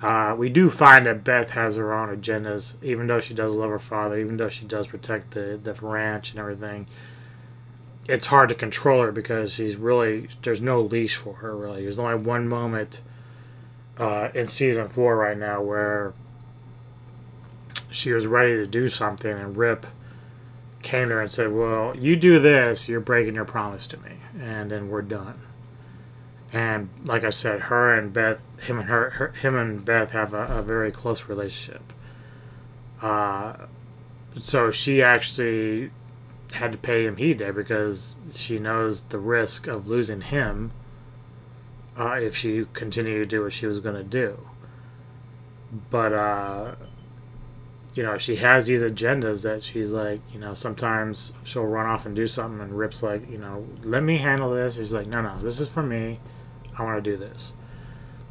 uh, we do find that Beth has her own agendas, even though she does love her father, even though she does protect the, the ranch and everything. It's hard to control her because she's really, there's no leash for her, really. There's only one moment uh, in season four right now where she was ready to do something and Rip came to her and said, Well, you do this, you're breaking your promise to me, and then we're done. And like I said, her and Beth, him and her, her him and Beth have a, a very close relationship. Uh, so she actually had to pay him heed there because she knows the risk of losing him uh, if she continued to do what she was going to do. But, uh, you know, she has these agendas that she's like, you know, sometimes she'll run off and do something, and Rip's like, you know, let me handle this. She's like, no, no, this is for me. I want to do this.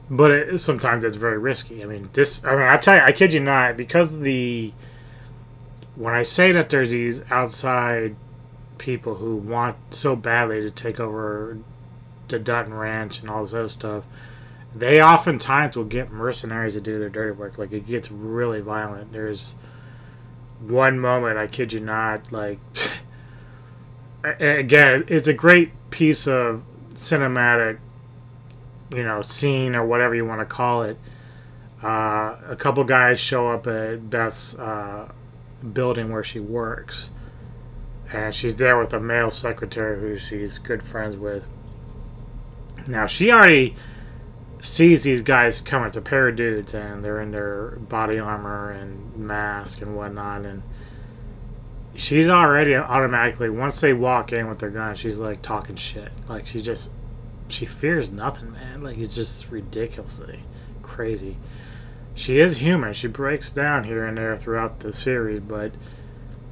But it, sometimes it's very risky. I mean, this, I mean, I tell you, I kid you not, because the, when I say that there's these outside people who want so badly to take over the Dutton Ranch and all this other stuff, they oftentimes will get mercenaries to do their dirty work. Like it gets really violent. There's one moment, I kid you not, like again, it's a great piece of cinematic, you know, scene or whatever you want to call it. Uh, a couple guys show up at Beth's uh, building where she works, and she's there with a male secretary who she's good friends with. Now she already sees these guys coming. It's a pair of dudes, and they're in their body armor and mask and whatnot, and she's already automatically once they walk in with their gun, she's like talking shit. Like she just she fears nothing, man. Like it's just ridiculously crazy. She is human. She breaks down here and there throughout the series, but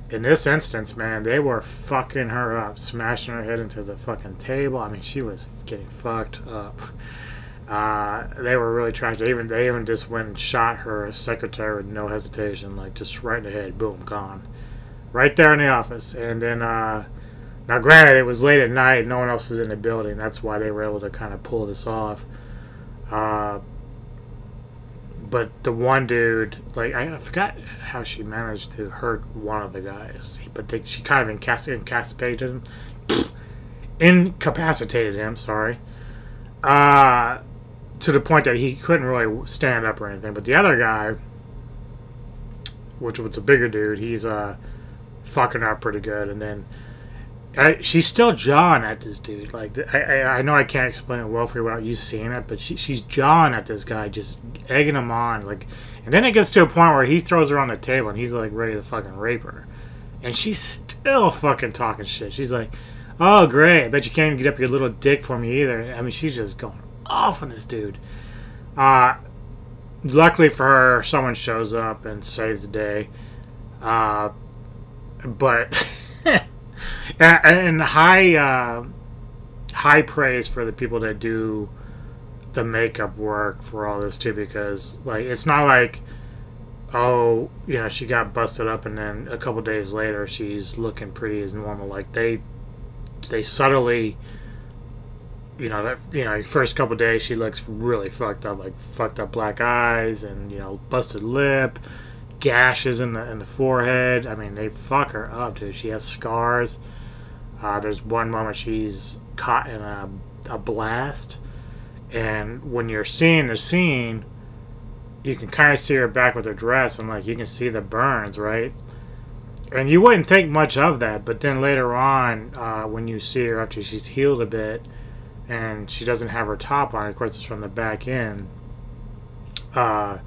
in this instance, man, they were fucking her up, smashing her head into the fucking table. I mean, she was getting fucked up. Uh, they were really trying to even they even just went and shot her secretary with no hesitation, like just right in the head, boom, gone, right there in the office. And then, uh, now granted, it was late at night, no one else was in the building. That's why they were able to kind of pull this off. Uh, but the one dude, like I forgot how she managed to hurt one of the guys, but they, she kind of incapacitated him, incapacitated him. Sorry, uh, to the point that he couldn't really stand up or anything. But the other guy, which was a bigger dude, he's uh fucking up pretty good, and then I, she's still jawing at this dude. Like I, I, I, know I can't explain it well for you without you seeing it, but she, she's jawing at this guy, just egging him on. Like, and then it gets to a point where he throws her on the table and he's like ready to fucking rape her, and she's still fucking talking shit. She's like, "Oh great, I bet you can't get up your little dick for me either." I mean, she's just going off on this dude. Uh, luckily for her, someone shows up and saves the day. Uh, but and, and high uh, high praise for the people that do the makeup work for all this too, because like it's not like oh you know she got busted up and then a couple days later she's looking pretty as normal. Like they they subtly you know that you know first couple days she looks really fucked up like fucked up black eyes and you know busted lip gashes in the in the forehead i mean they fuck her up dude she has scars uh, there's one moment she's caught in a, a blast and when you're seeing the scene you can kind of see her back with her dress and like you can see the burns right and you wouldn't think much of that but then later on uh, when you see her after she's healed a bit and she doesn't have her top on. Of course, it's from the back end. Uh,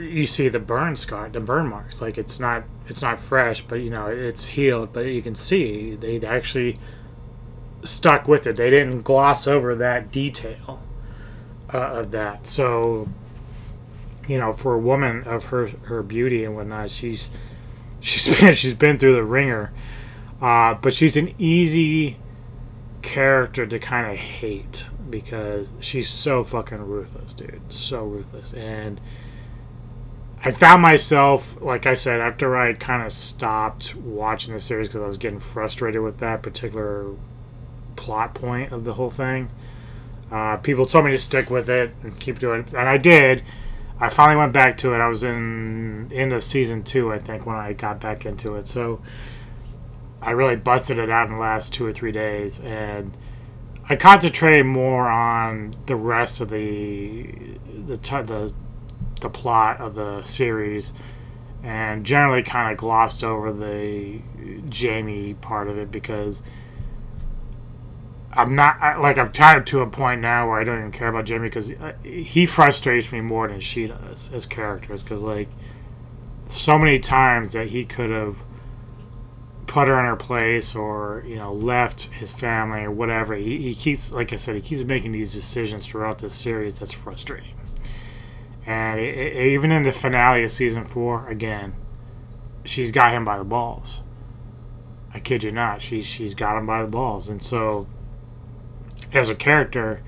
you see the burn scar, the burn marks. Like it's not, it's not fresh, but you know it's healed. But you can see they actually stuck with it. They didn't gloss over that detail uh, of that. So, you know, for a woman of her her beauty and whatnot, she's she's been she's been through the ringer. Uh, but she's an easy character to kind of hate because she's so fucking ruthless, dude. So ruthless. And I found myself, like I said, after I kind of stopped watching the series because I was getting frustrated with that particular plot point of the whole thing. Uh, people told me to stick with it and keep doing it, and I did. I finally went back to it. I was in into season two, I think, when I got back into it. So I really busted it out in the last two or three days, and I concentrated more on the rest of the the t- the, the plot of the series, and generally kind of glossed over the Jamie part of it because I'm not I, like I've tired to a point now where I don't even care about Jamie because uh, he frustrates me more than she does as characters because like so many times that he could have put her in her place or you know left his family or whatever he, he keeps like i said he keeps making these decisions throughout this series that's frustrating and it, it, even in the finale of season four again she's got him by the balls. I kid you not she's she's got him by the balls. And so as a character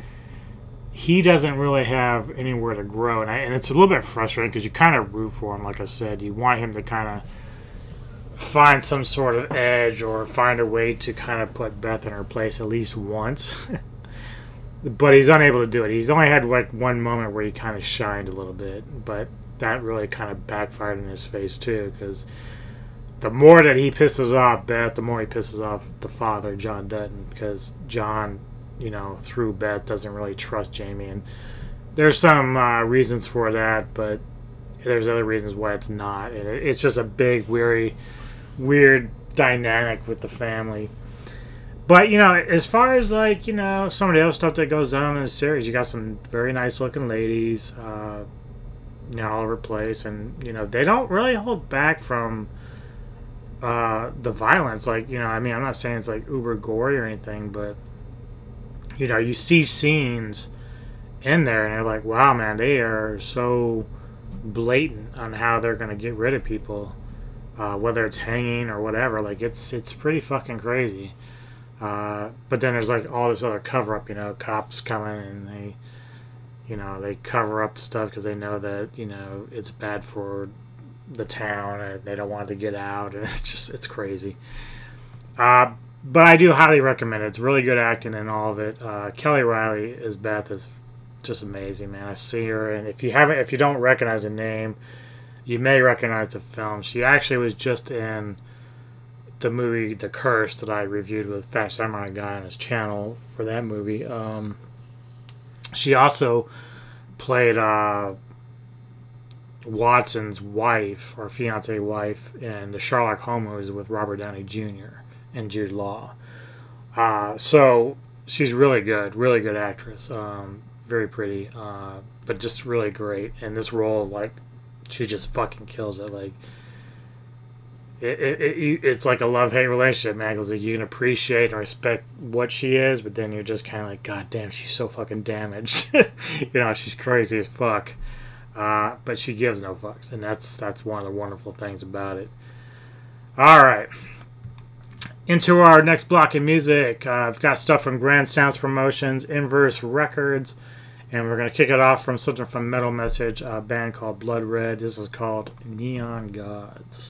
he doesn't really have anywhere to grow. And, I, and it's a little bit frustrating because you kind of root for him like i said. You want him to kind of find some sort of edge or find a way to kind of put Beth in her place at least once. but he's unable to do it. He's only had like one moment where he kind of shined a little bit, but that really kind of backfired in his face too because the more that he pisses off Beth, the more he pisses off the father, John Dutton, because John, you know, through Beth doesn't really trust Jamie and there's some uh, reasons for that, but there's other reasons why it's not. It's just a big, weary weird dynamic with the family. But you know, as far as like you know, some of the other stuff that goes on in the series, you got some very nice looking ladies, uh, you know, all over place, and you know, they don't really hold back from uh, the violence. Like you know, I mean, I'm not saying it's like uber gory or anything, but you know, you see scenes in there, and you're like, wow, man, they are so blatant on how they're going to get rid of people uh, whether it's hanging or whatever. Like it's it's pretty fucking crazy. Uh, but then there's like all this other cover up. You know, cops coming and they, you know, they cover up stuff because they know that you know it's bad for the town and they don't want to get out. And it's just it's crazy. Uh, but I do highly recommend it. It's really good acting in all of it. Uh, Kelly Reilly as Beth is just amazing, man. I see her, and if you haven't, if you don't recognize the name, you may recognize the film. She actually was just in the movie The Curse that I reviewed with Fat Samurai Guy on his channel for that movie. Um, she also played uh, Watson's wife or fiance wife in the Sherlock Holmes with Robert Downey Jr. and Jude Law. Uh, so she's really good, really good actress. Um, very pretty, uh, but just really great. And this role, like she just fucking kills it. Like it, it, it it's like a love hate relationship, man. Because like, you can appreciate and respect what she is, but then you're just kind of like, God damn, she's so fucking damaged. you know, she's crazy as fuck. Uh, but she gives no fucks, and that's that's one of the wonderful things about it. All right, into our next block of music. Uh, I've got stuff from Grand Sounds Promotions, Inverse Records, and we're gonna kick it off from something from Metal Message, a band called Bloodred. This is called Neon Gods.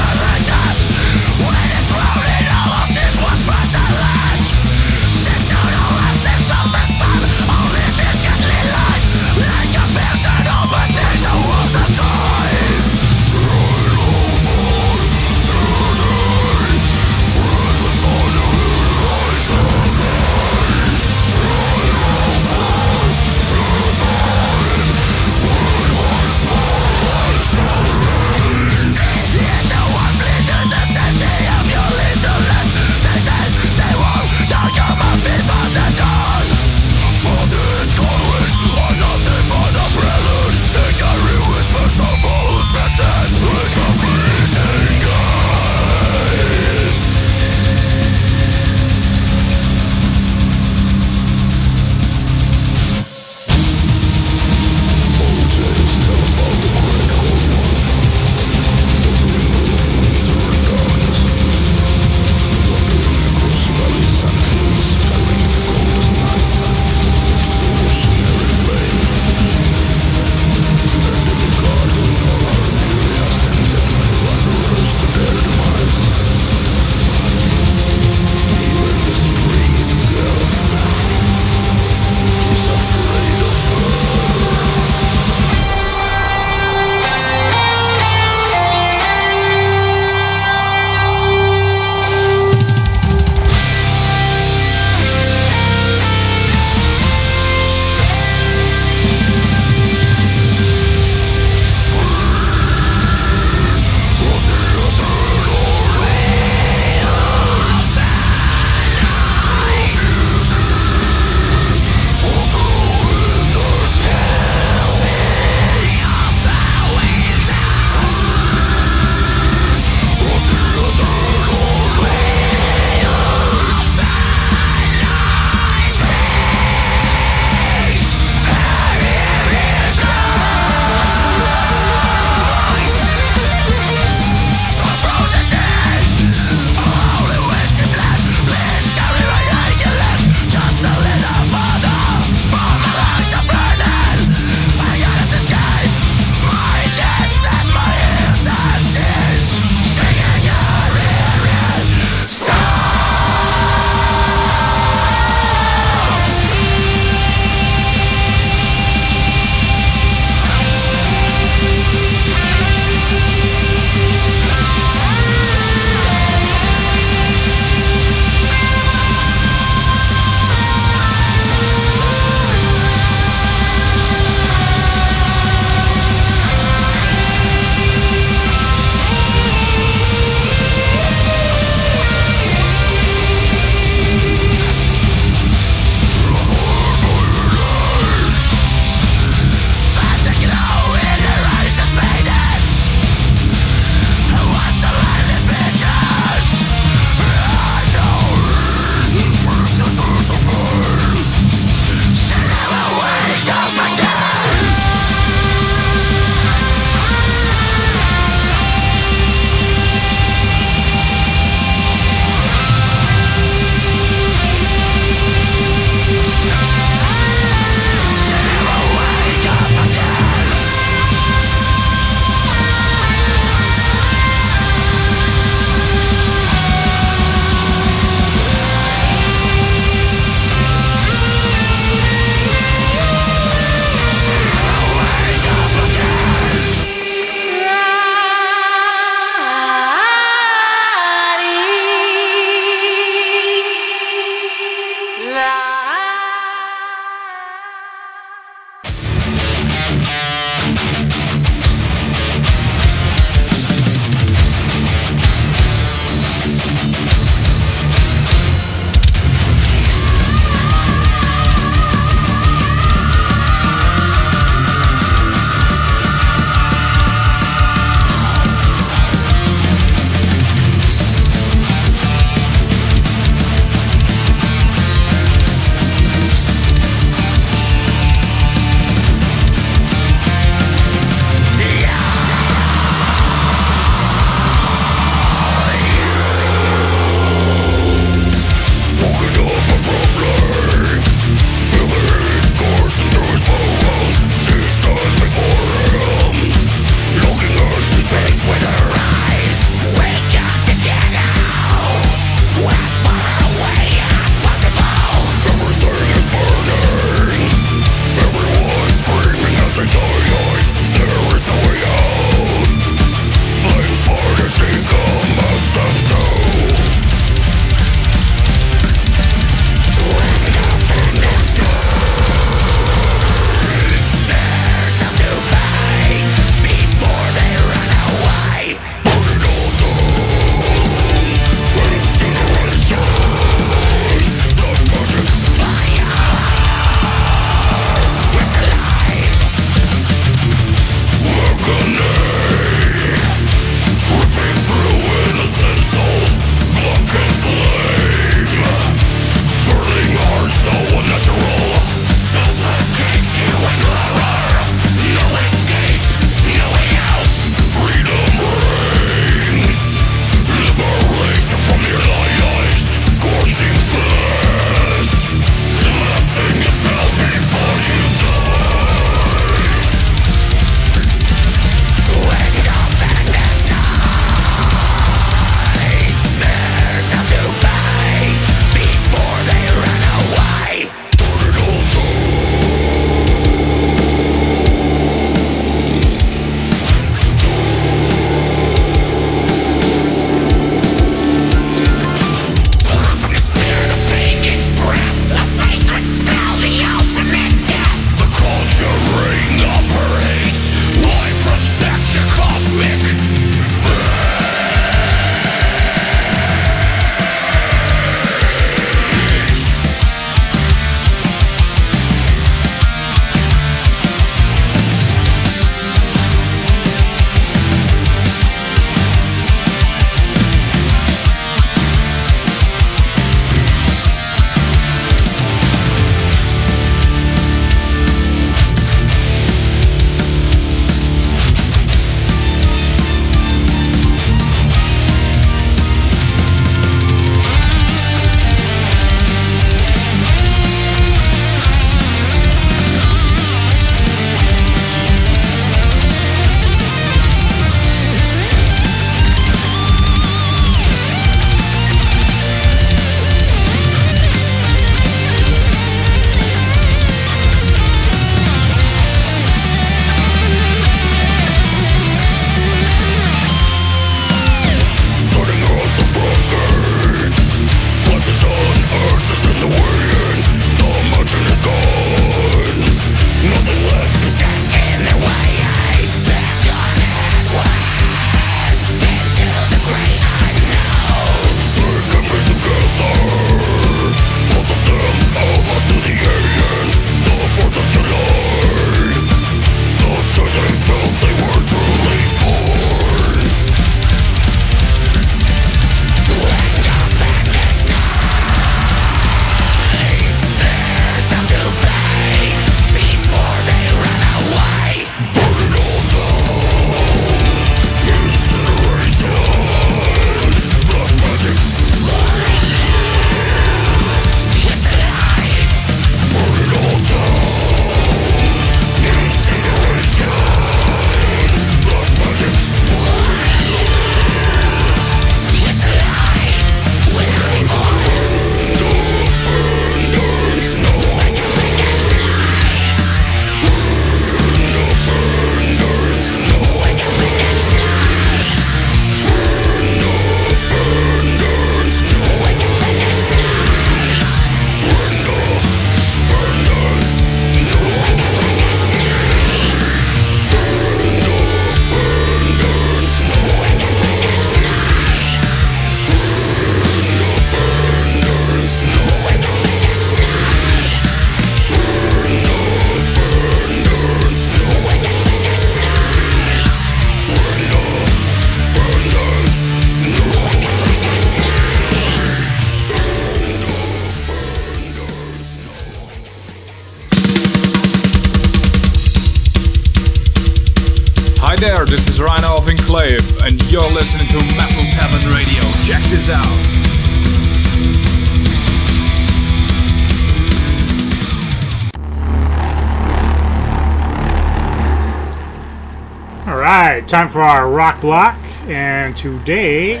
Time for our rock block, and today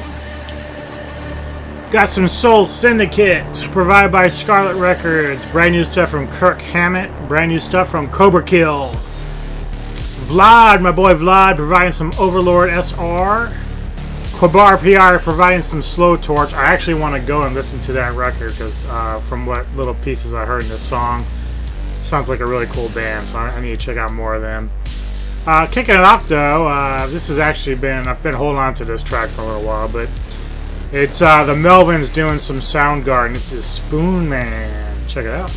got some Sole Syndicate provided by Scarlet Records. Brand new stuff from Kirk Hammett. Brand new stuff from Cobrakill. Vlad, my boy Vlad, providing some Overlord SR. Qabar PR providing some Slowtorch. I actually want to go and listen to that record because uh, from what little pieces I heard in this song, sounds like a really cool band. So I, I need to check out more of them. Uh, kicking it off though, uh, this has actually been I've been holding on to this track for a little while, but it's uh, the Melvins doing some Soundgarden. It's Spoonman. Check it out.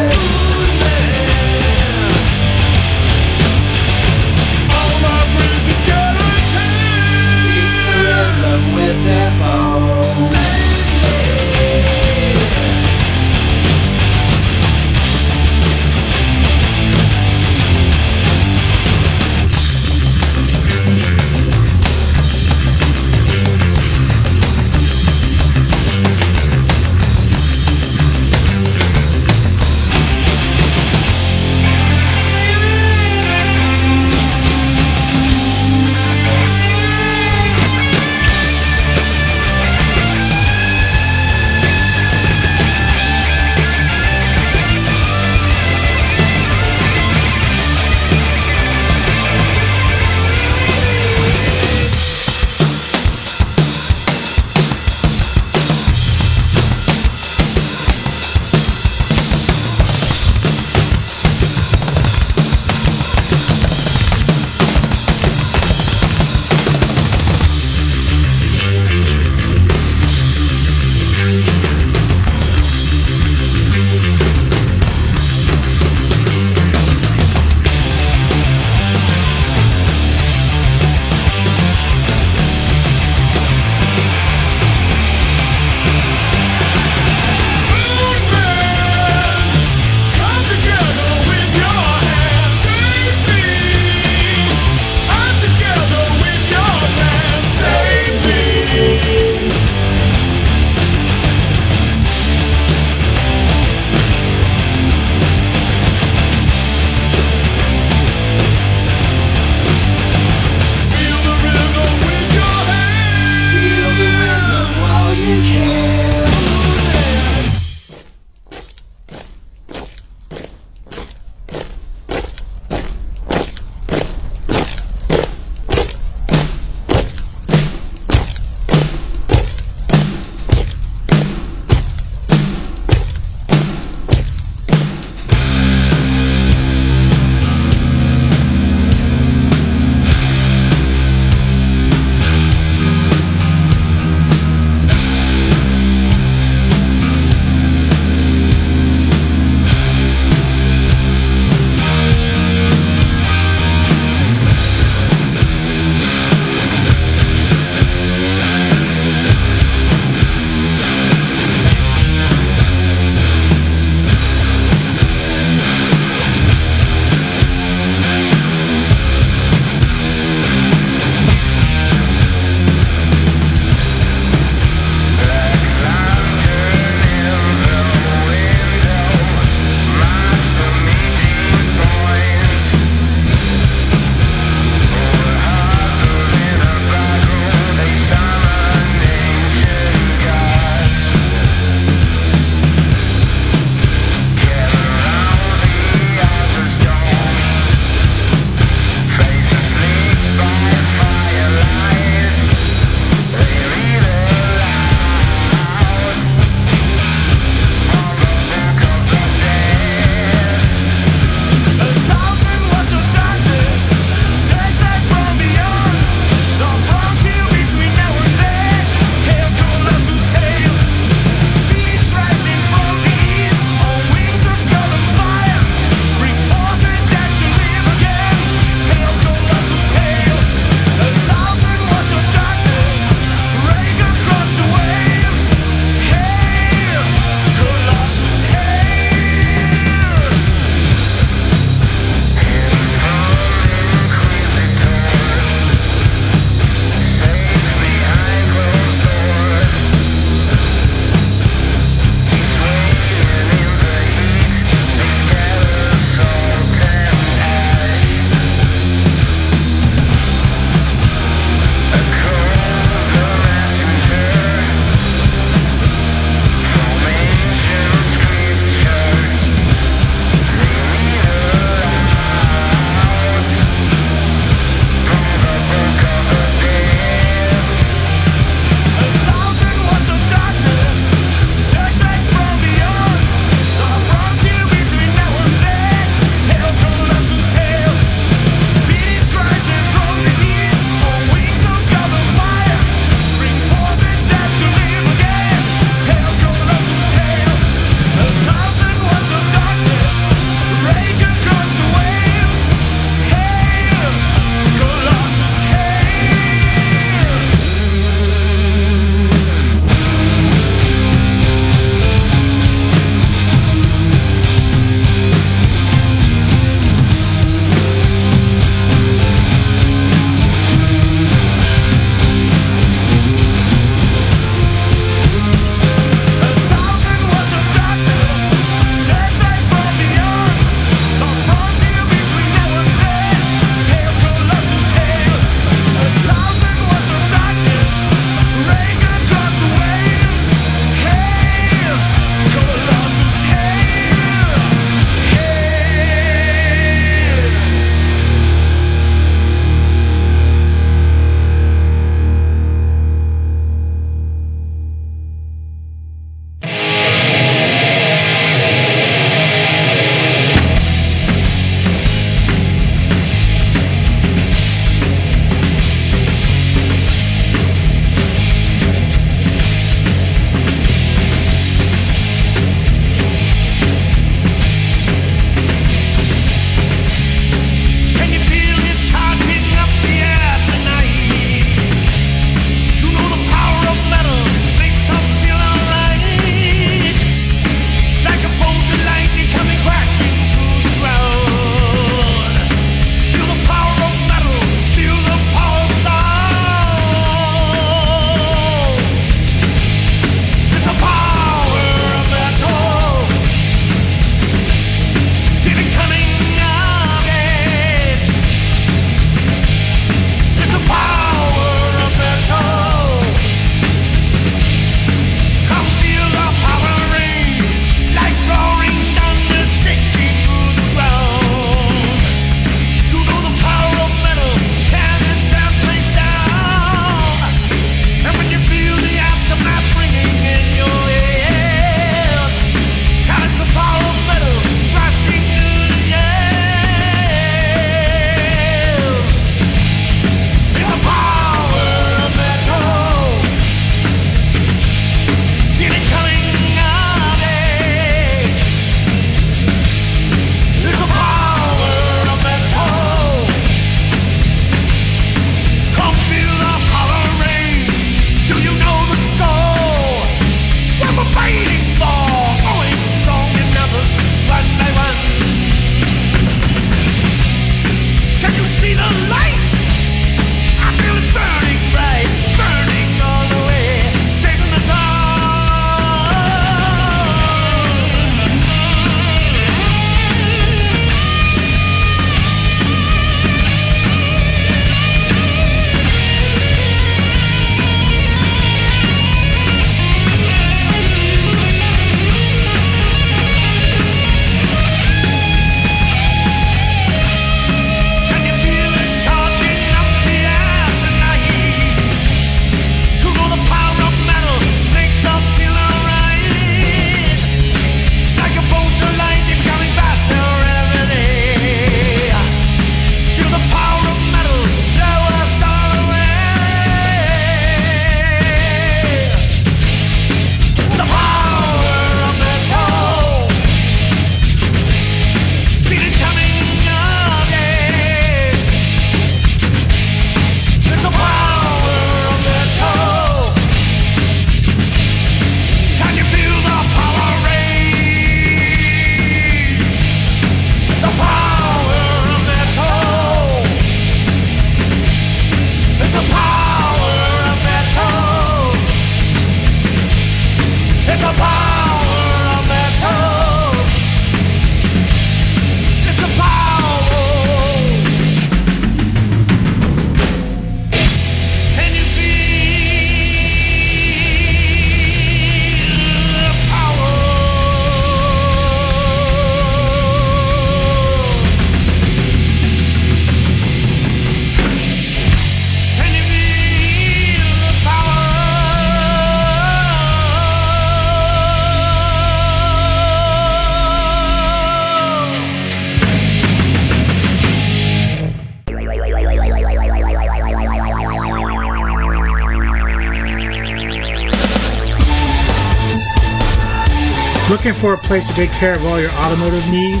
For a place to take care of all your automotive needs?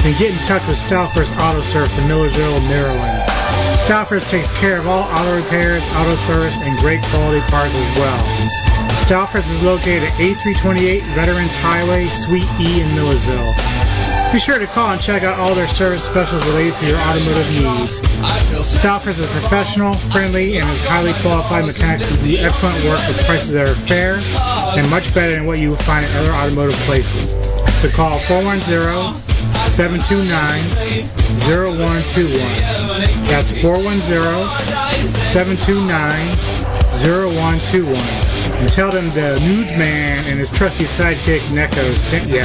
Then get in touch with Stalfers Auto Service in Millersville, Maryland. Stalfers takes care of all auto repairs, auto service, and great quality parts as well. Stalfers is located at A328 Veterans Highway, Suite E in Millersville. Be sure to call and check out all their service specials related to your automotive needs. Stalfers is professional, friendly, and is highly qualified mechanics who do excellent work with prices that are fair and much better than what you will find at other automotive places. So call 410-729-0121. That's 410-729-0121. And tell them the newsman and his trusty sidekick Neko sent ya.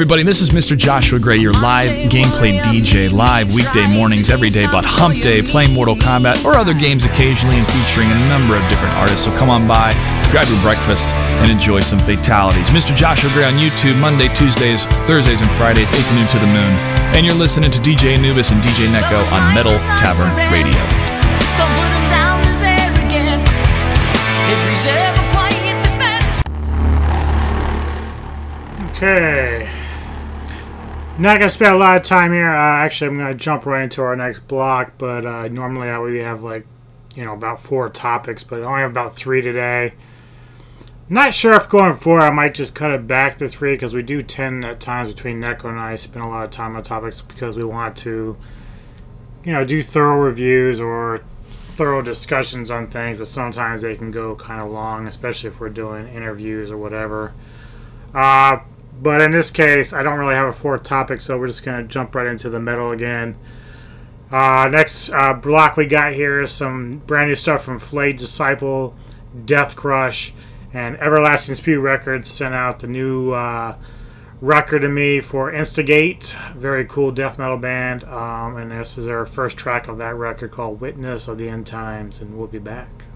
Everybody, this is Mr. Joshua Gray, your live gameplay DJ, live weekday mornings every day, but hump day, playing Mortal Kombat or other games occasionally and featuring a number of different artists. So come on by, grab your breakfast, and enjoy some fatalities. Mr. Joshua Gray on YouTube, Monday, Tuesdays, Thursdays, and Fridays, 8 to noon to the moon. And you're listening to DJ Anubis and DJ Neko on Metal Tavern Radio. Okay. Not gonna spend a lot of time here. Uh, actually, I'm gonna jump right into our next block. But uh, normally I would have like, you know, about four topics, but I only have about three today. Not sure if going forward I might just cut it back to three because we do tend at times between Neko and I spend a lot of time on topics because we want to, you know, do thorough reviews or thorough discussions on things. But sometimes they can go kind of long, especially if we're doing interviews or whatever. Uh, but in this case, I don't really have a fourth topic, so we're just going to jump right into the metal again. Uh, next uh, block we got here is some brand new stuff from Flayed Disciple, Deathcrush, and Everlasting Spew Records sent out the new uh, record to me for Instigate. Very cool death metal band. Um, and this is our first track of that record called Witness of the End Times, and we'll be back.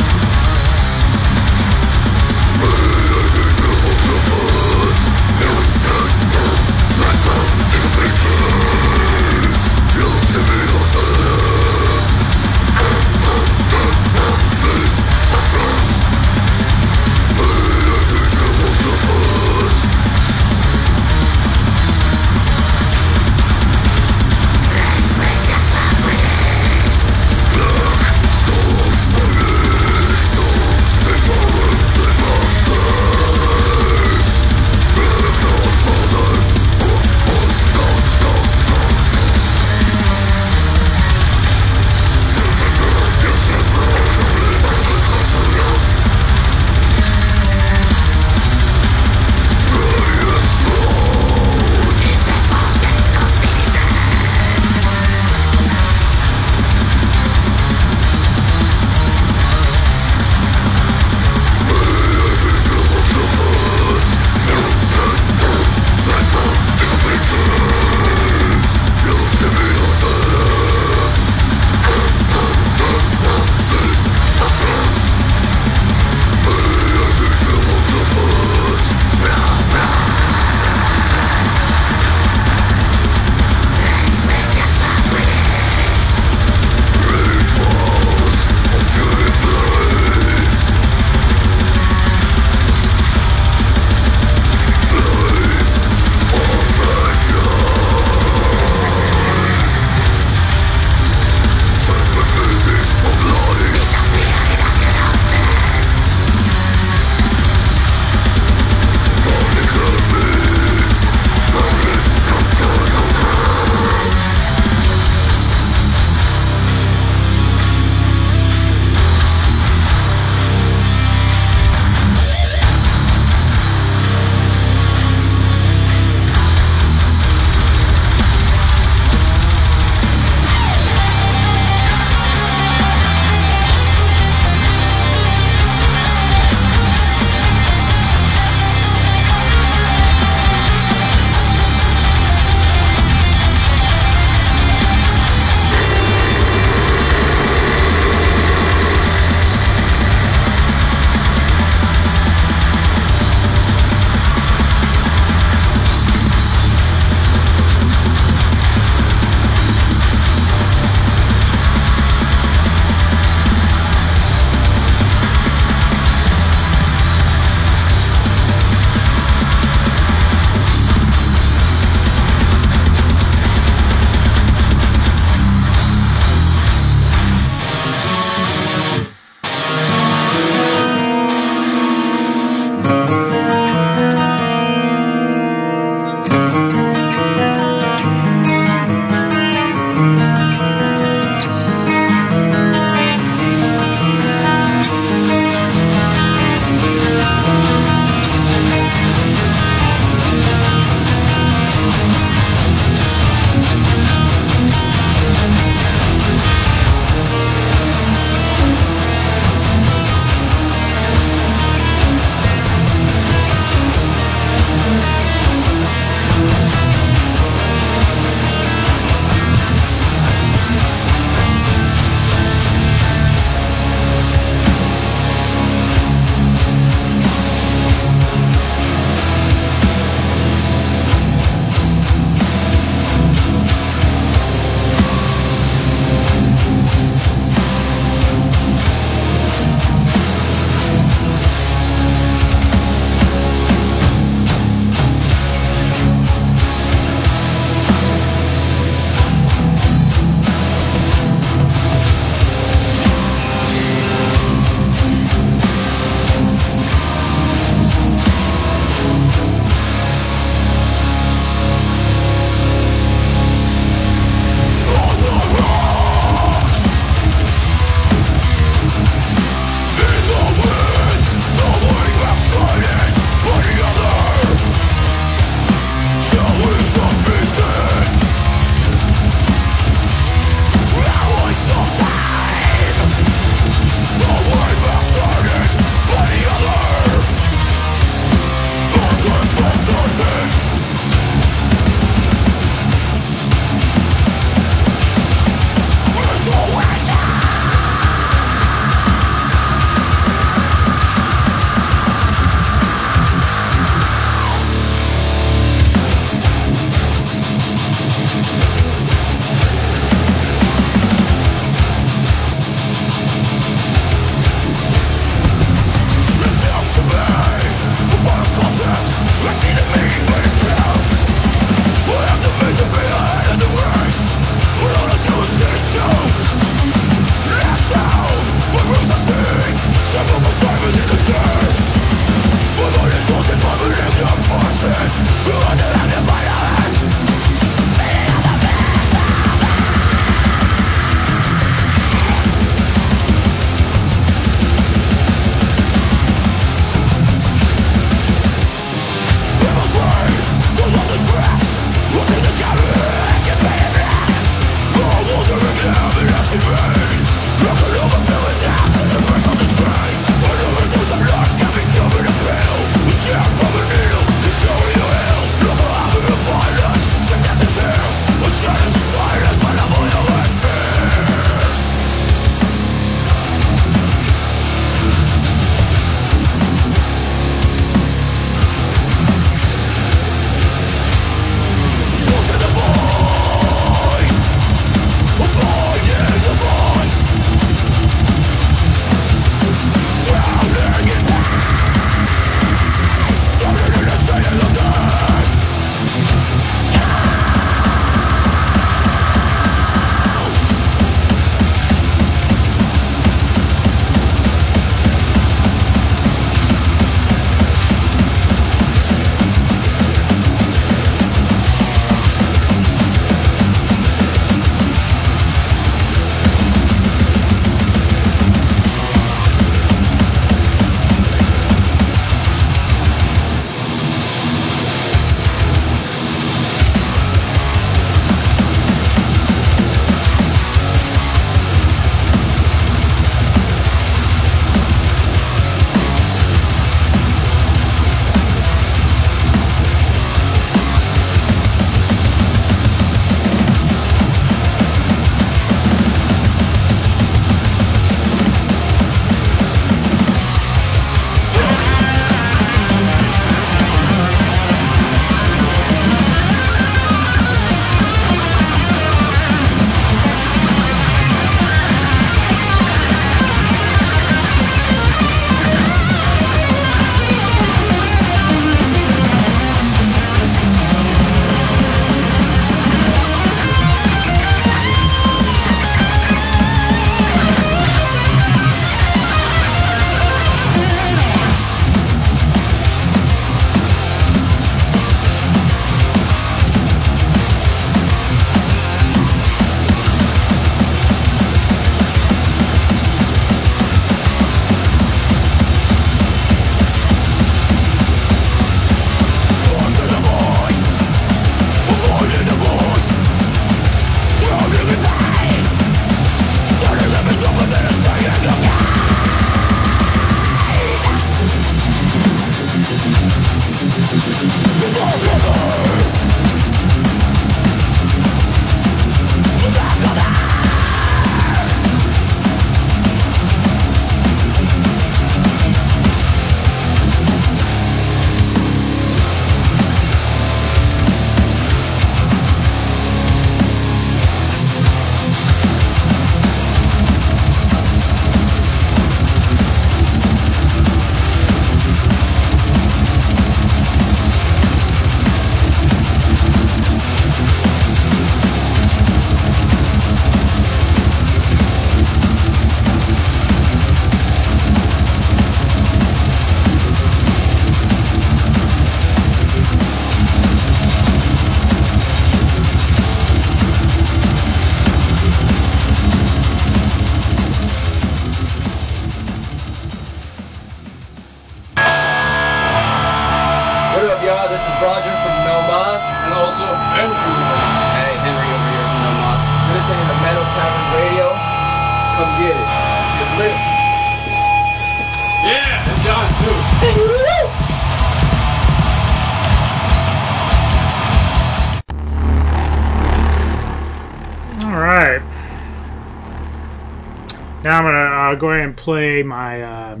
Play my uh,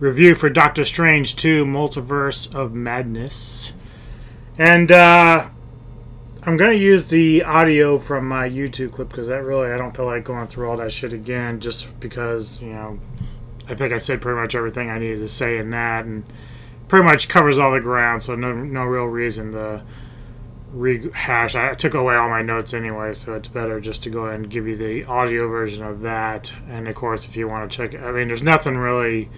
review for Doctor Strange 2: Multiverse of Madness, and uh, I'm gonna use the audio from my YouTube clip because that really I don't feel like going through all that shit again, just because you know I think I said pretty much everything I needed to say in that, and pretty much covers all the ground, so no no real reason to rehash. I took away all my notes anyway, so it's better just to go ahead and give you the audio version of that. And of course, if you want to check, I mean, there's nothing really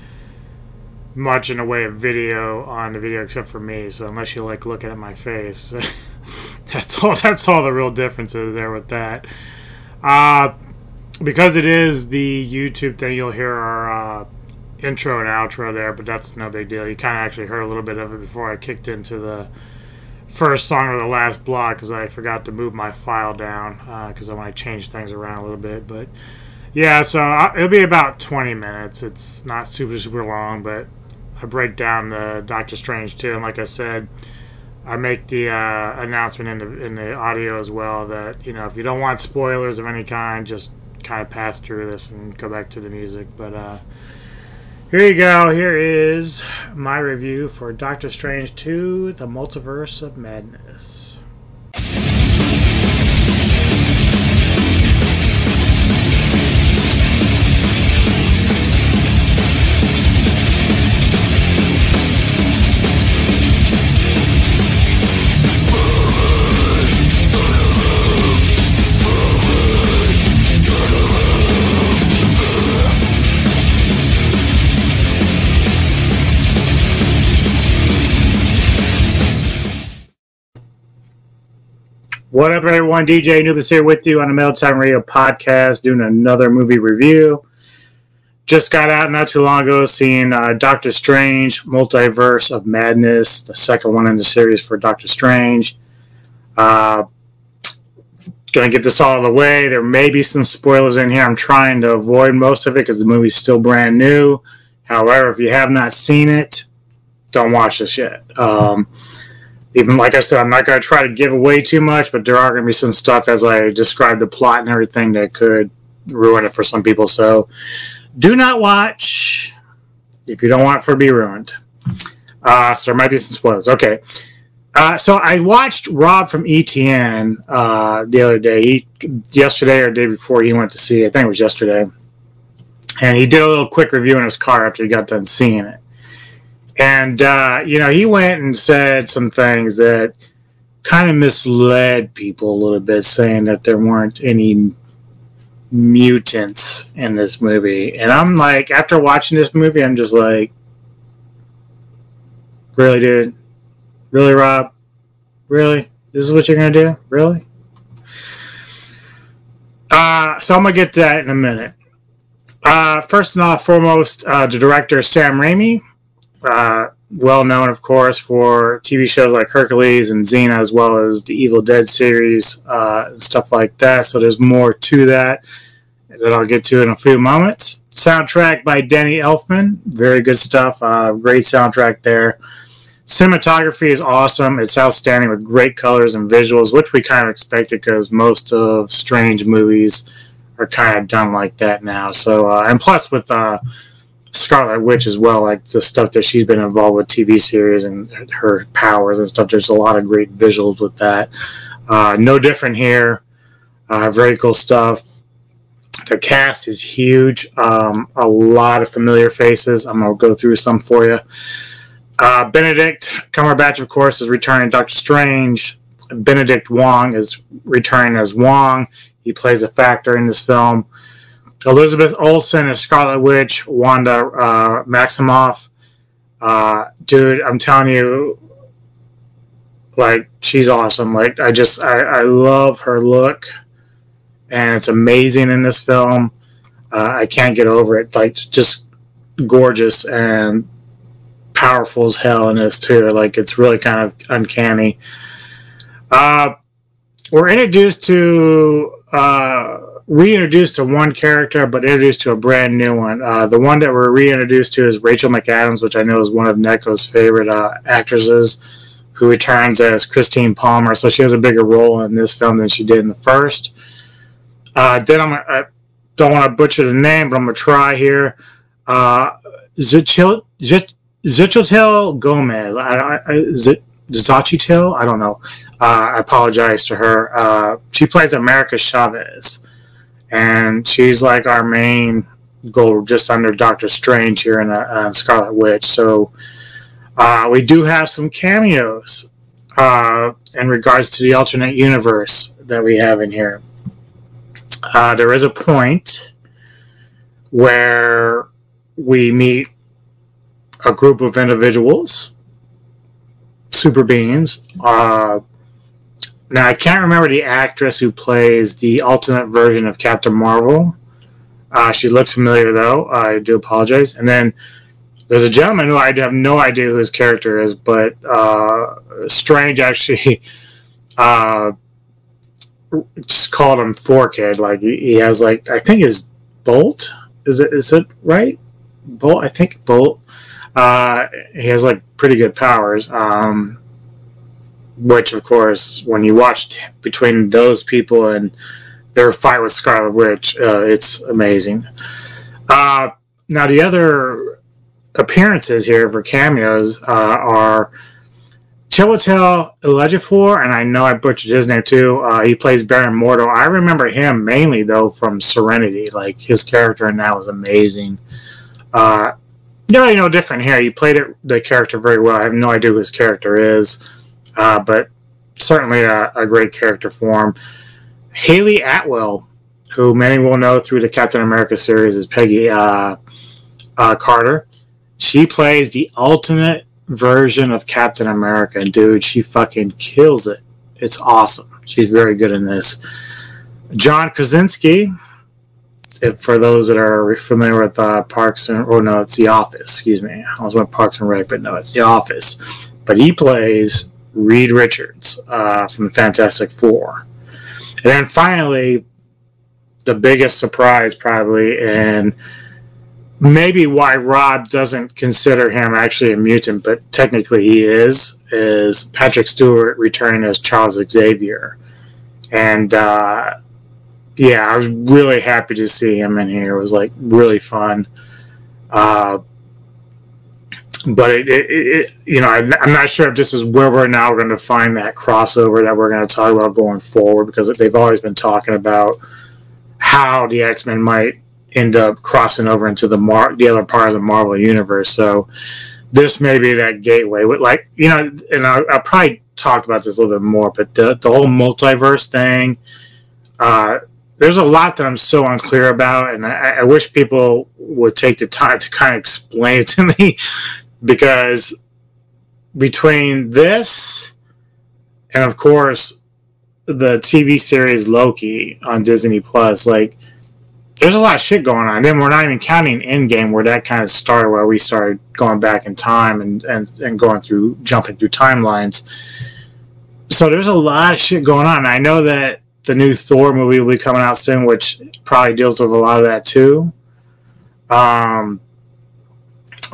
much in the way of video on the video except for me. So unless you like looking at my face, that's all. That's all the real difference is there with that. Uh, because it is the YouTube thing, you'll hear our uh, intro and outro there, but that's no big deal. You kind of actually heard a little bit of it before I kicked into the first song or the last block because I forgot to move my file down because I want to change things around a little bit. But yeah, so I, it'll be about 20 minutes. It's not super, super long, but I break down the Doctor Strange too. And like I said, I make the uh, announcement in the, in the audio as well that, you know, if you don't want spoilers of any kind, just kind of pass through this and go back to the music. But, uh, here you go. Here is my review for Doctor Strange 2 The Multiverse of Madness. What up, everyone? DJ Anubis here with you on the Metal Time Radio podcast, doing another movie review. Just got out not too long ago, seeing uh, Doctor Strange, Multiverse of Madness, the second one in the series for Doctor Strange. Uh, gonna get this all the way. There may be some spoilers in here. I'm trying to avoid most of it because the movie's still brand new. However, if you have not seen it, don't watch this yet. Um, even like I said, I'm not going to try to give away too much, but there are going to be some stuff as I describe the plot and everything that could ruin it for some people. So do not watch if you don't want it for to be ruined. Uh, so there might be some spoilers. Okay. Uh, so I watched Rob from ETN uh, the other day. He, yesterday or day before he went to see it. I think it was yesterday. And he did a little quick review in his car after he got done seeing it. And, uh, you know, he went and said some things that kind of misled people a little bit, saying that there weren't any mutants in this movie. And I'm like, after watching this movie, I'm just like, really, dude? Really, Rob? Really? This is what you're going to do? Really? Uh, so I'm going to get to that in a minute. Uh, first and foremost, uh, the director, Sam Raimi uh, well known, of course, for TV shows like Hercules and Xena, as well as the Evil Dead series uh, and stuff like that. So there's more to that that I'll get to in a few moments. Soundtrack by Danny Elfman, very good stuff. Uh, great soundtrack there. Cinematography is awesome. It's outstanding with great colors and visuals, which we kind of expected because most of Strange movies are kind of done like that now. So, uh, and plus with uh, Scarlet Witch as well, like the stuff that she's been involved with TV series and her powers and stuff. There's a lot of great visuals with that. Uh, no different here. Uh, very cool stuff. The cast is huge. Um, a lot of familiar faces. I'm gonna go through some for you. Uh, Benedict Cumberbatch, of course, is returning Doctor Strange. Benedict Wong is returning as Wong. He plays a factor in this film. Elizabeth Olsen as Scarlet Witch, Wanda uh, Maximoff. Uh, dude, I'm telling you, like she's awesome. Like I just I, I love her look, and it's amazing in this film. Uh, I can't get over it. Like just gorgeous and powerful as hell in this too. Like it's really kind of uncanny. Uh, we're introduced to uh, reintroduced to one character, but introduced to a brand new one. Uh, the one that we're reintroduced to is Rachel McAdams, which I know is one of Neko's favorite uh, actresses, who returns as Christine Palmer. So she has a bigger role in this film than she did in the first. Uh, then I'm, I don't want to butcher the name, but I'm gonna try here. Uh, Zichil, Zichitel Gomez. I, I, Zachitel? I don't know. Uh, I apologize to her. Uh, she plays America Chavez, and she's like our main goal, just under Doctor Strange here in uh, Scarlet Witch. So uh, we do have some cameos uh, in regards to the alternate universe that we have in here. Uh, there is a point where we meet a group of individuals, super beings. Uh, now, I can't remember the actress who plays the alternate version of Captain Marvel. Uh, she looks familiar, though. I do apologize. And then there's a gentleman who I have no idea who his character is, but uh, Strange actually uh, just called him Four Kid. Like he, he has like I think his Bolt is it is it right? Bolt I think Bolt. Uh, he has like pretty good powers. Um, which of course, when you watched between those people and their fight with Scarlet Witch, uh, it's amazing. Uh, now the other appearances here for cameos uh, are Chiwetel Ejiofor, and I know I butchered his name too. Uh, he plays Baron Mordo. I remember him mainly though from Serenity. Like his character in that was amazing. Uh, really no different here. He played it the character very well. I have no idea who his character is, uh, but certainly a, a, great character form. Hayley Atwell, who many will know through the Captain America series, is Peggy uh, uh, Carter. She plays the ultimate version of Captain America, and dude, she fucking kills it. It's awesome. She's very good in this. John Krasinski, if, for those that are familiar with uh, Parks and oh no, it's The Office. Excuse me, I was with Parks and Rec, but no, it's The Office. But he plays Reed Richards uh, from the Fantastic Four, and then finally, the biggest surprise probably, and maybe why Rob doesn't consider him actually a mutant, but technically he is, is Patrick Stewart returning as Charles Xavier. And uh, yeah, I was really happy to see him in here. It was like really fun. Uh, but it, it, it, you know, I'm not sure if this is where we're now going to find that crossover that we're going to talk about going forward because they've always been talking about how the X Men might end up crossing over into the Mar- the other part of the Marvel universe. So this may be that gateway. With Like you know, and I, will probably talk about this a little bit more, but the the whole multiverse thing. Uh, there's a lot that I'm so unclear about, and I, I wish people would take the time to kind of explain it to me, because between this and of course the TV series Loki on Disney Plus, like there's a lot of shit going on. Then we're not even counting Endgame, where that kind of started, where we started going back in time and, and, and going through, jumping through timelines. So there's a lot of shit going on. I know that the new Thor movie will be coming out soon, which probably deals with a lot of that too. Um,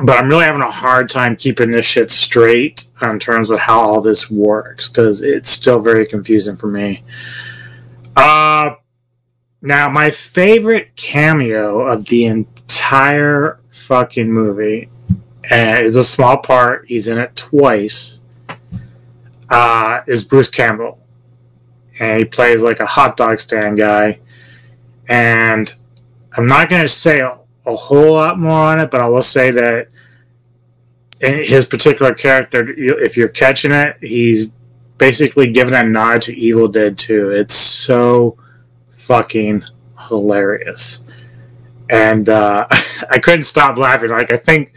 but I'm really having a hard time keeping this shit straight in terms of how all this works because it's still very confusing for me. Uh, now, my favorite cameo of the entire fucking movie uh, is a small part. He's in it twice. Uh, is Bruce Campbell, and he plays like a hot dog stand guy. And I'm not to say a, whole lot more on it, but I will say that in his particular character, if you're catching it, he's basically giving a nod to Evil Dead 2. It's so fucking hilarious. And uh, I couldn't stop laughing. Like, I think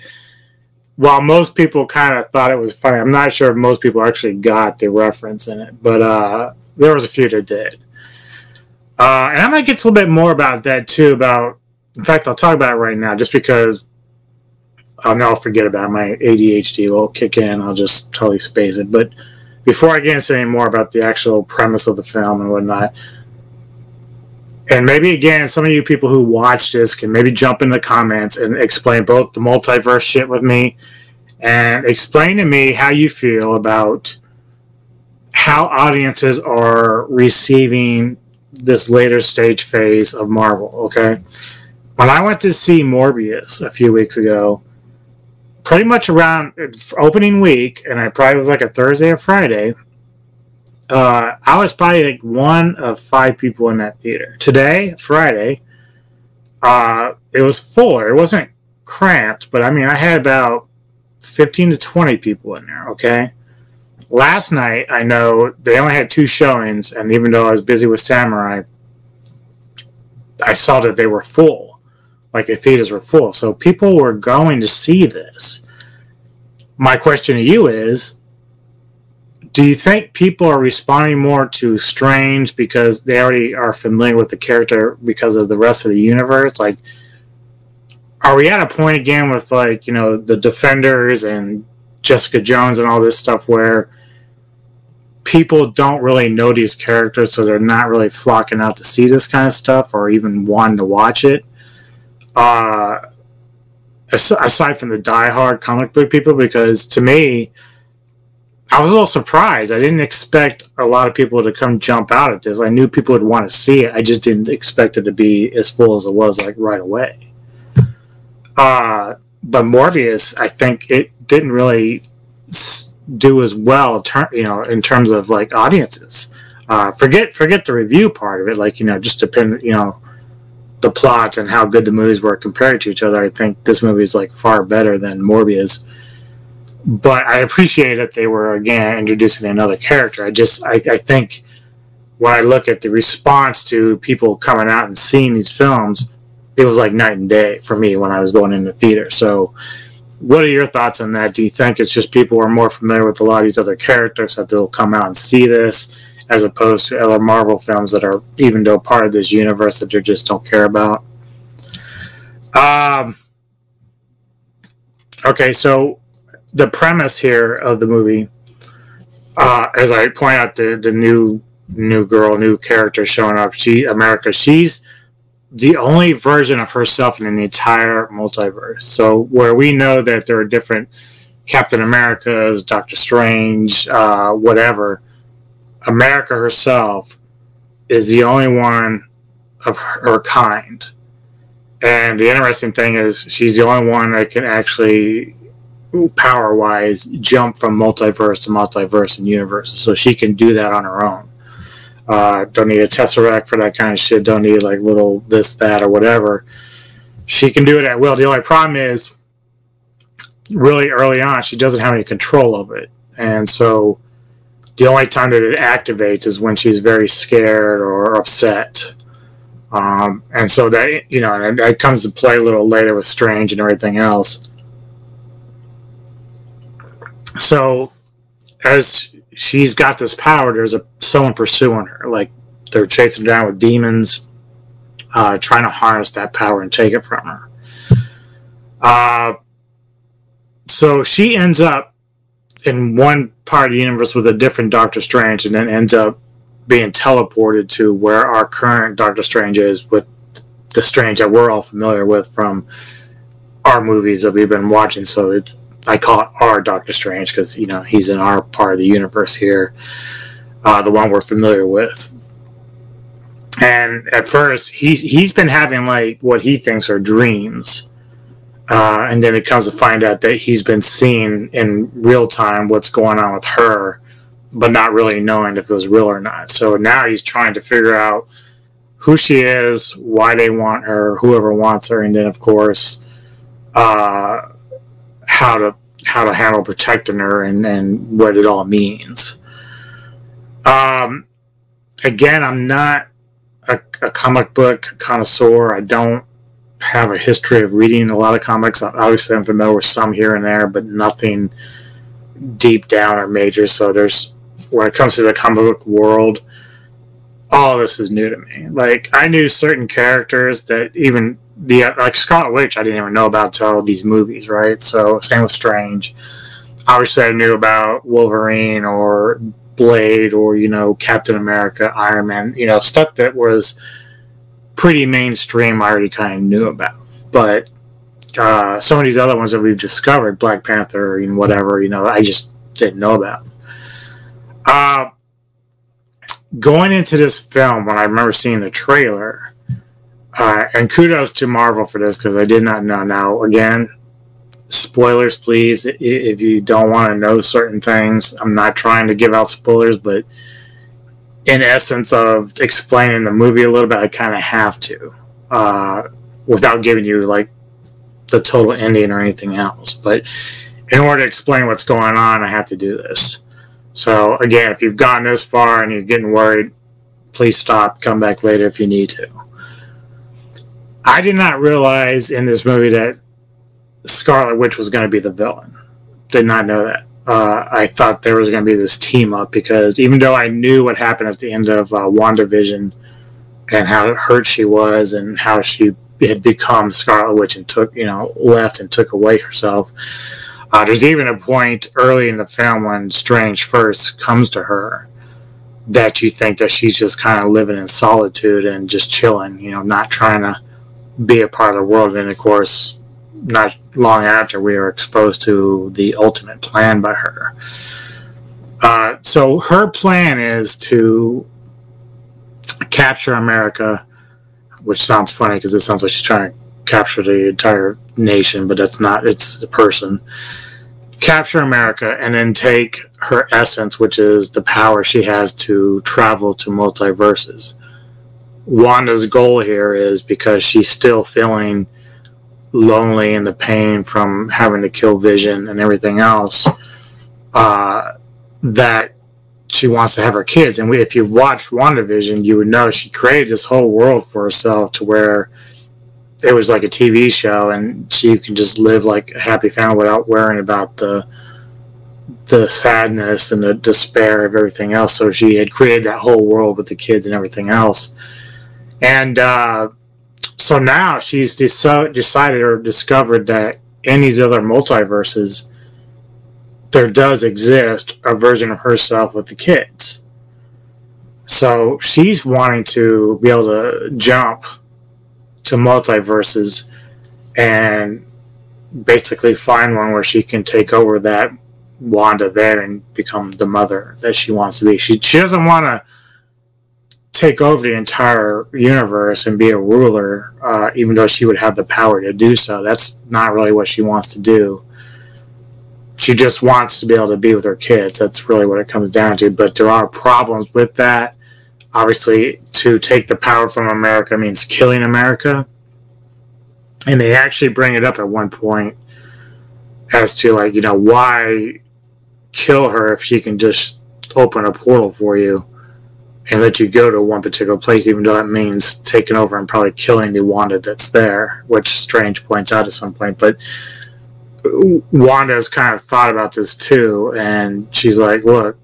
while most people kind of thought it was funny, I'm not sure if most people actually got the reference in it, but uh, there was a few that did. Uh, and I might get a little bit more about that too. About, in fact, I'll talk about it right now, just because I'll now forget about it. my ADHD will kick in. I'll just totally space it. But before I get into any more about the actual premise of the film and whatnot, and maybe again, some of you people who watch this can maybe jump in the comments and explain both the multiverse shit with me and explain to me how you feel about how audiences are receiving this later stage phase of Marvel. Okay. When I went to see Morbius a few weeks ago, pretty much around opening week, and I probably was like a Thursday or Friday, uh, I was probably like one of five people in that theater. Today, Friday, uh, it was full. It wasn't cramped, but I mean, I had about 15 to 20 people in there, okay? Last night, I know they only had two showings, and even though I was busy with Samurai, I saw that they were full. Like the theaters were full. So people were going to see this. My question to you is do you think people are responding more to Strange because they already are familiar with the character because of the rest of the universe? Like, are we at a point again with like you know the Defenders and Jessica Jones and all this stuff where people don't really know these characters, so they're not really flocking out to see this kind of stuff or even wanting to watch it? Uh, aside from the die-hard comic book people, because to me I was a little surprised. I didn't expect a lot of people to come jump out at this. I knew people would want to see it. I just didn't expect it to be as full as it was, like right away. Uh, but Morbius, I think it didn't really do as well, you know, in terms of like audiences. Uh, forget forget the review part of it. Like you know, just depend, you know, the plots and how good the movies were compared to each other. I think this movie is like far better than Morbius but I appreciate that they were again introducing another character. I just I, I think when I look at the response to people coming out and seeing these films, it was like night and day for me when I was going in the theater. So, what are your thoughts on that? Do you think it's just people are more familiar with a lot of these other characters that they'll come out and see this, as opposed to other Marvel films that are even though part of this universe that they just don't care about? Um. Okay, so the premise here of the movie, uh, as I point out, the the new new girl, new character showing up, she America, she's the only version of herself in the entire multiverse. So where we know that there are different Captain Americas, Doctor Strange, uh, whatever, America herself is the only one of her kind. And the interesting thing is, she's the only one that can actually power wise jump from multiverse to multiverse and universes. So she can do that on her own. Uh, don't need a tesseract for that kind of shit. Don't need like little this, that, or whatever. She can do it at will. The only problem is, really early on, she doesn't have any control of it, and so the only time that it activates is when she's very scared or upset. Um, and so that you know, that comes to play a little later with Strange and everything else. So as she's got this power, there's a someone pursuing her. Like they're chasing her down with demons, uh, trying to harness that power and take it from her. Uh, so she ends up in one part of the universe with a different Doctor Strange, and then ends up being teleported to where our current Doctor Strange is with the Strange that we're all familiar with from our movies that we've been watching. So it, I call it our Doctor Strange because you know he's in our part of the universe here, uh, the one we're familiar with. And at first, he's he's been having like what he thinks are dreams, uh, and then it comes to find out that he's been seeing in real time what's going on with her, but not really knowing if it was real or not. So now he's trying to figure out who she is, why they want her, whoever wants her, and then of course. Uh, how to how to handle protecting her and, and what it all means. Um, again, I'm not a, a, comic book connoisseur. I don't have a history of reading a lot of comics. Obviously, I'm familiar with some here and there, but nothing deep down or major. So there's when it comes to the comic book world, all this is new to me. Like I knew certain characters that even the like Scarlet Witch, I didn't even know about till these movies, right? So same with Strange. Obviously, I knew about Wolverine or Blade or you know Captain America, Iron Man, you know stuff that was pretty mainstream. I already kind of knew about, but uh, some of these other ones that we've discovered, Black Panther and whatever, you know, I just didn't know about. Uh, going into this film, when I remember seeing the trailer, uh, and kudos to Marvel for this because I did not know. Now, again, spoilers, please. If you don't want to know certain things, I'm not trying to give out spoilers, but in essence of explaining the movie a little bit, I kind of have to, uh, without giving you like the total ending or anything else. But in order to explain what's going on, I have to do this. So again, if you've gotten this far and you're getting worried, please stop. Come back later if you need to. I did not realize in this movie that Scarlet Witch was going to be the villain. Did not know that. Uh, I thought there was going to be this team up because even though I knew what happened at the end of uh, WandaVision and how hurt she was and how she had become Scarlet Witch and took, you know, left and took away herself. Uh, there's even a point early in the film when Strange first comes to her that you think that she's just kind of living in solitude and just chilling, you know, not trying to be a part of the world. And of course, not long after, we are exposed to the ultimate plan by her. Uh, so her plan is to capture America which sounds funny because it sounds like she's trying to capture the entire nation, but that's not. It's a person. Capture America and then take her essence, which is the power she has to travel to multiverses. Wanda's goal here is because she's still feeling lonely and the pain from having to kill Vision and everything else. Uh, that she wants to have her kids. And we, if you've watched WandaVision, you would know she created this whole world for herself to where it was like a TV show, and she can just live like a happy family without worrying about the the sadness and the despair of everything else. So she had created that whole world with the kids and everything else. And uh, so now she's decided or discovered that in these other multiverses, there does exist a version of herself with the kids. So she's wanting to be able to jump to multiverses and basically find one where she can take over that Wanda there and become the mother that she wants to be. She, she doesn't want to take over the entire universe and be a ruler, uh, even though she would have the power to do so. That's not really what she wants to do she just wants to be able to be with her kids. That's really what it comes down to. But there are problems with that. Obviously, to take the power from America means killing America. And they actually bring it up at one point as to, like, you know, why kill her if she can just open a portal for you and let you go to one particular place, even though that means taking over and probably killing the Wanda that's there, which Strange points out at some point. But Wanda has kind of thought about this too, and she's like, "Look,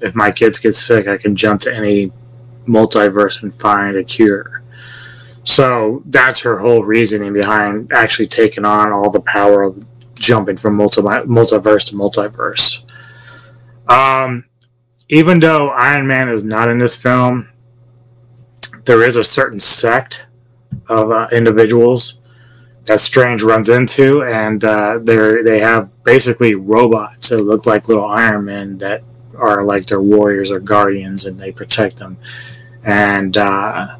if my kids get sick, I can jump to any multiverse and find a cure." So that's her whole reasoning behind actually taking on all the power of jumping from multi- multiverse to multiverse. Um, even though Iron Man is not in this film, there is a certain sect of uh, individuals that Strange runs into, and uh, they they have basically robots that look like little Iron Men that are like their warriors or guardians, and they protect them. And uh,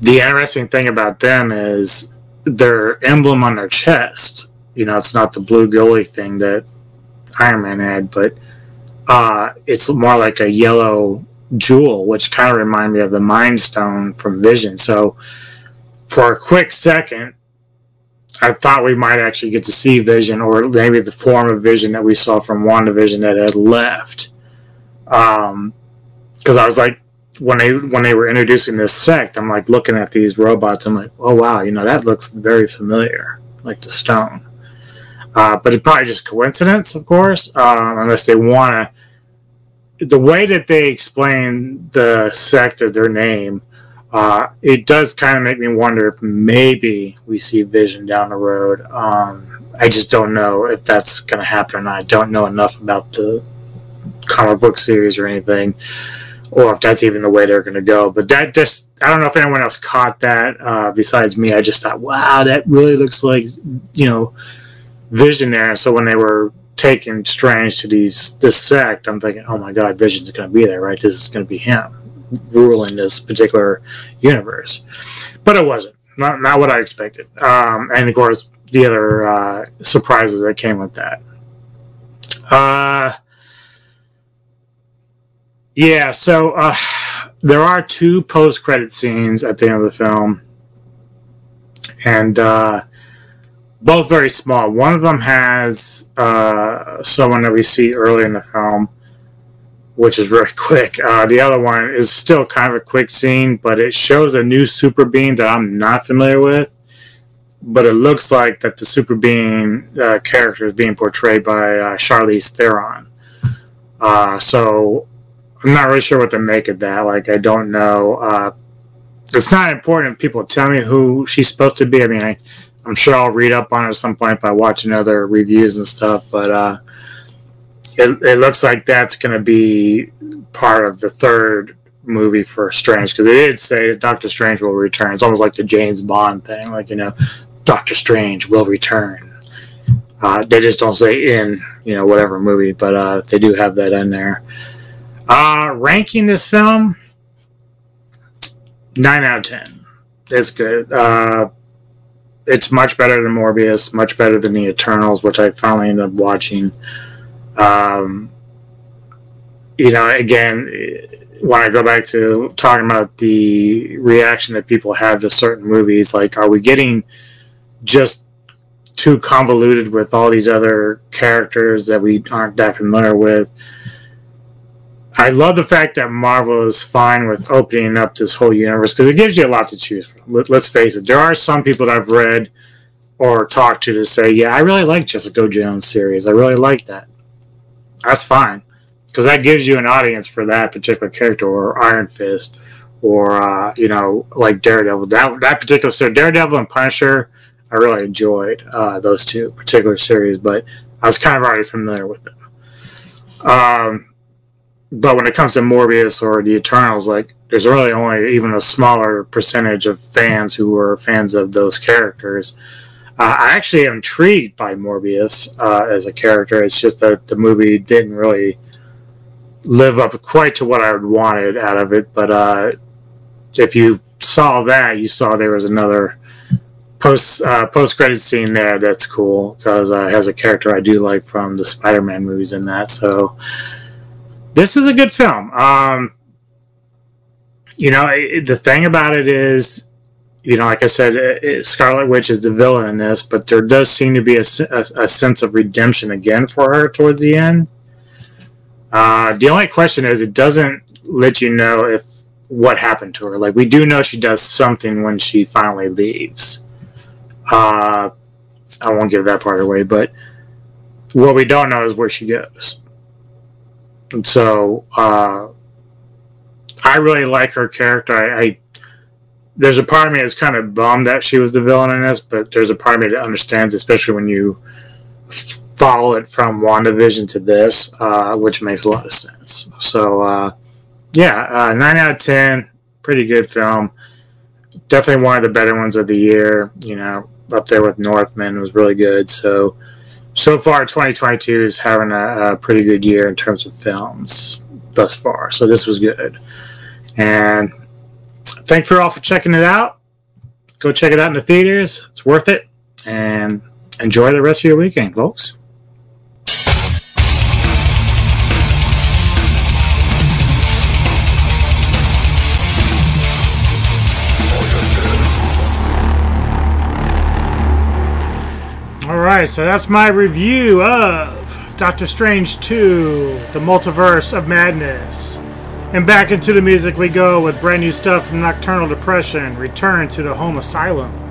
the interesting thing about them is their emblem on their chest. You know, it's not the blue goalie thing that Iron Man had, but uh, it's more like a yellow jewel, which kind of reminded me of the Mind Stone from Vision. So, for a quick second, I thought we might actually get to see Vision, or maybe the form of Vision that we saw from WandaVision that had left. Because um, I was like, when they when they were introducing this sect, I'm like looking at these robots. I'm like, oh wow, you know that looks very familiar, like the stone. Uh, but it's probably just coincidence, of course, uh, unless they want to. The way that they explain the sect of their name Uh, it does kind of make me wonder if maybe we see Vision down the road. Um, I just don't know if that's going to happen or not. I don't know enough about the comic book series or anything, or if that's even the way they're going to go. But that just, I don't know if anyone else caught that uh, besides me. I just thought, wow, that really looks like, you know, Vision there. So when they were taking Strange to these this sect, I'm thinking, oh my God, Vision's going to be there, right? This is going to be him ruling this particular universe. But it wasn't. Not, not what I expected. Um, and of course, the other uh, surprises that came with that. Uh, yeah, so uh, there are two post credit scenes at the end of the film, and uh, both very small. One of them has uh, someone that we see early in the film, which is very quick. Uh, the other one is still kind of a quick scene, but it shows a new super being that I'm not familiar with. But it looks like that the super being uh, character is being portrayed by uh, Charlize Theron. Uh, so I'm not really sure what to make of that. Like, I don't know. Uh, it's not important if people tell me who she's supposed to be. I mean, I, I'm sure I'll read up on it at some point by watching other reviews and stuff. But uh, it, it looks like that's going to be part of the third movie for Strange because it did say Doctor Strange will return. It's almost like the James Bond thing, like you know, Doctor Strange will return. Uh, they just don't say in you know whatever movie, but uh, they do have that in there. Uh, ranking this film, nine out of ten. It's good. It's much better than Morbius, much better than the Eternals, which I finally ended up watching. Um, you know, again, when I go back to talking about the reaction that people have to certain movies, like, are we getting just too convoluted with all these other characters that we aren't that familiar with? I love the fact that Marvel is fine with opening up this whole universe because it gives you a lot to choose from. Let, us face it, there are some people that I've read or talked to to say, "Yeah, I really like Jessica Jones series. I really like that." That's fine because that gives you an audience for that particular character, or Iron Fist, or uh, you know, like Daredevil. That that particular series, Daredevil and Punisher, I really enjoyed uh, those two particular series, but I was kind of already familiar with them. Um, but when it comes to Morbius or the Eternals, like there's really only even a smaller percentage of fans who are fans of those characters. Uh, I actually am intrigued by Morbius uh, as a character. It's just that the movie didn't really live up quite to what I wanted out of it. But uh, if you saw that, you saw there was another post uh, post credit scene there. That's cool because uh, it has a character I do like from the Spider Man movies in that. So this is a good film. Um, you know, it, the thing about it is, you know, like I said, it, Scarlet Witch is the villain in this, but there does seem to be a, a, a sense of redemption again for her towards the end. Uh, the only question is, it doesn't let you know if what happened to her. Like we do know she does something when she finally leaves. Uh, I won't give that part away, but what we don't know is where she goes. And so uh, I really like her character. I, I, there's a part of me that's kind of bummed that she was the villain in this, but there's a part of me that understands, especially when you follow it from WandaVision to this, uh, which makes a lot of sense. So uh, yeah, uh, nine out of ten, pretty good film. Definitely one of the better ones of the year. You know, up there with Northman was really good. So so far 2022 is having a, a, pretty good year in terms of films thus far so this was good. And thank you all for checking it out. Go check it out in the theaters. It's worth it. And enjoy the rest of your weekend folks Alright, so that's my review of Doctor Strange 2 The Multiverse of Madness. And back into the music we go with brand new stuff from Nocturnal Depression Return to the Home Asylum.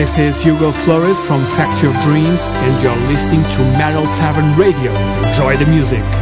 This is Hugo Flores from Factory of Dreams, and you're listening to Metal Tavern Radio. Enjoy the music.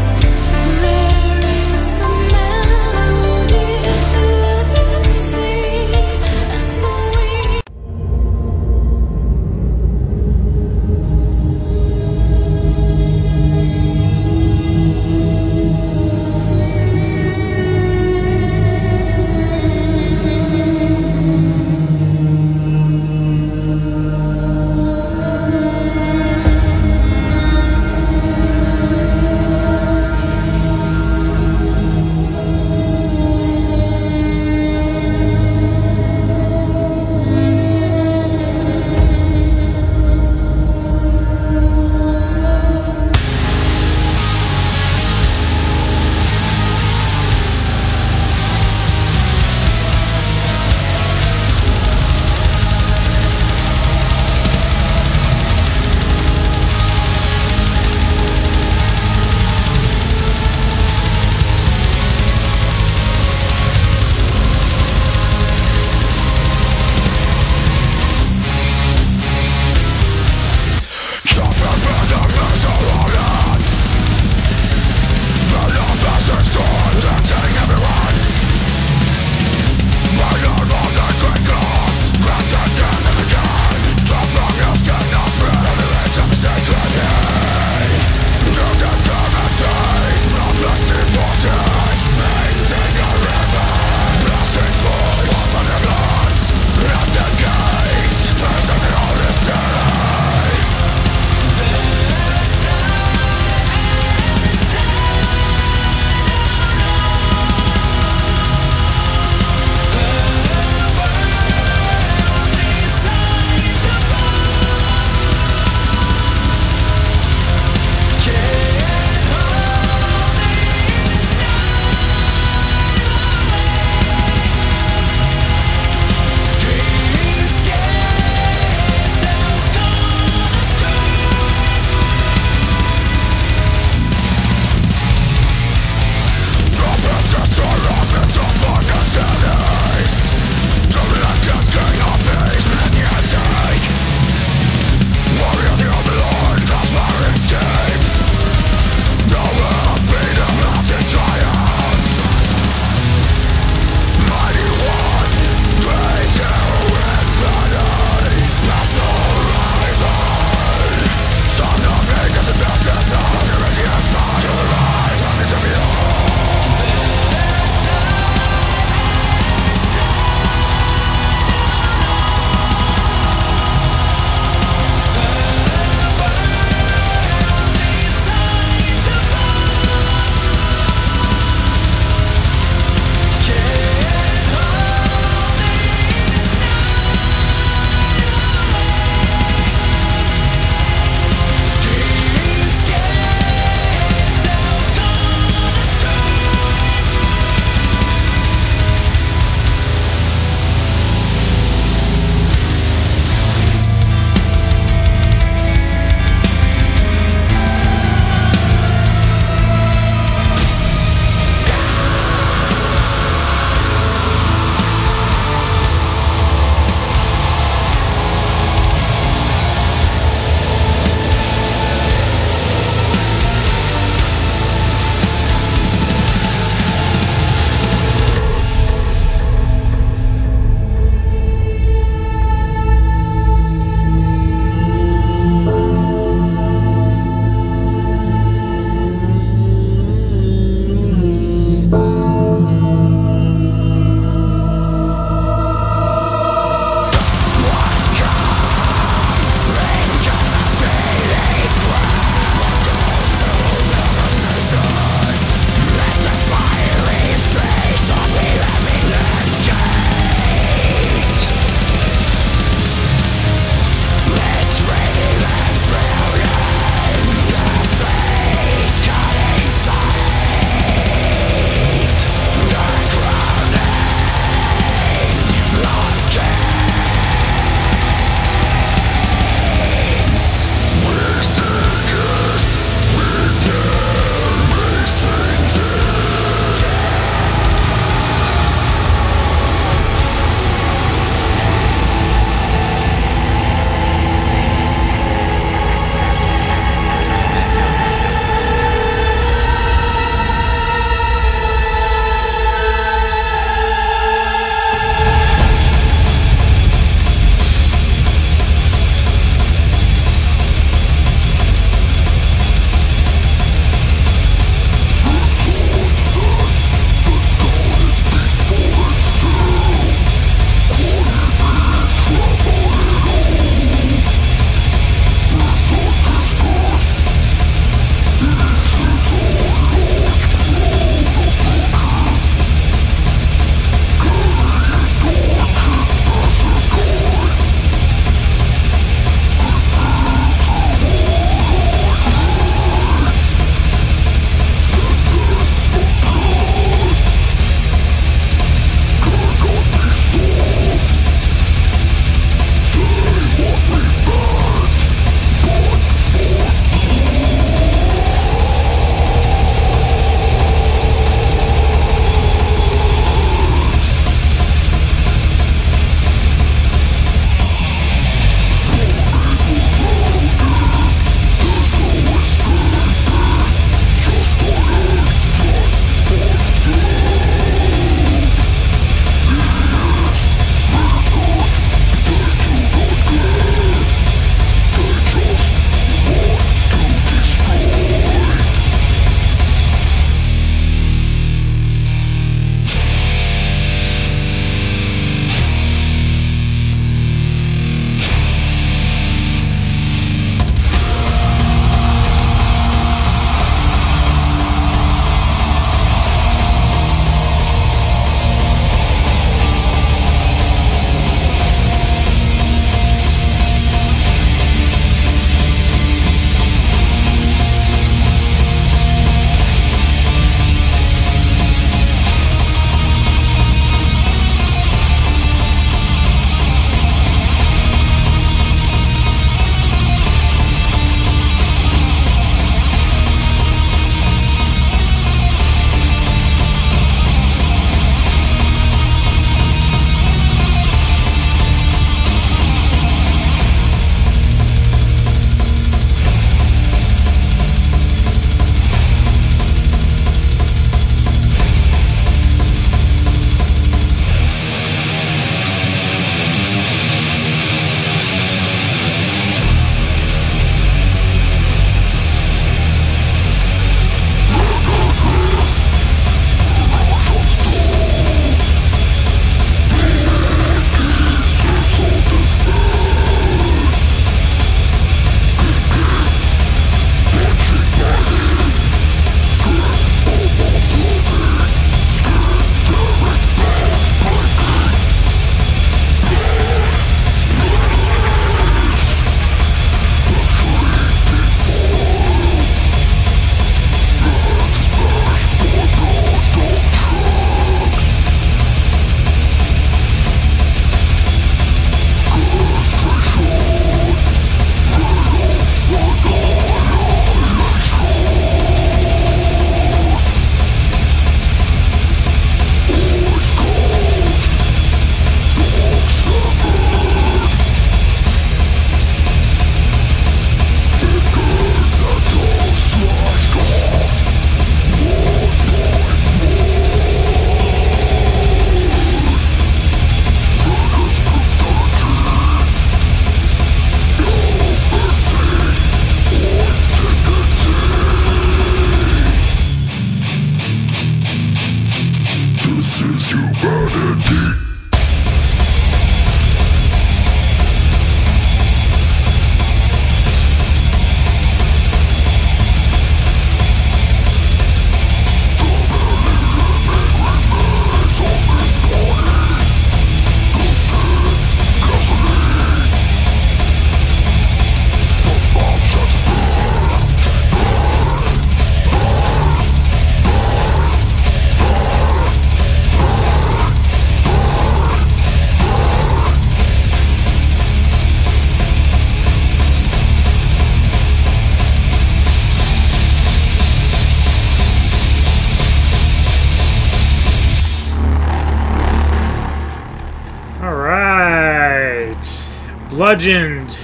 Legend,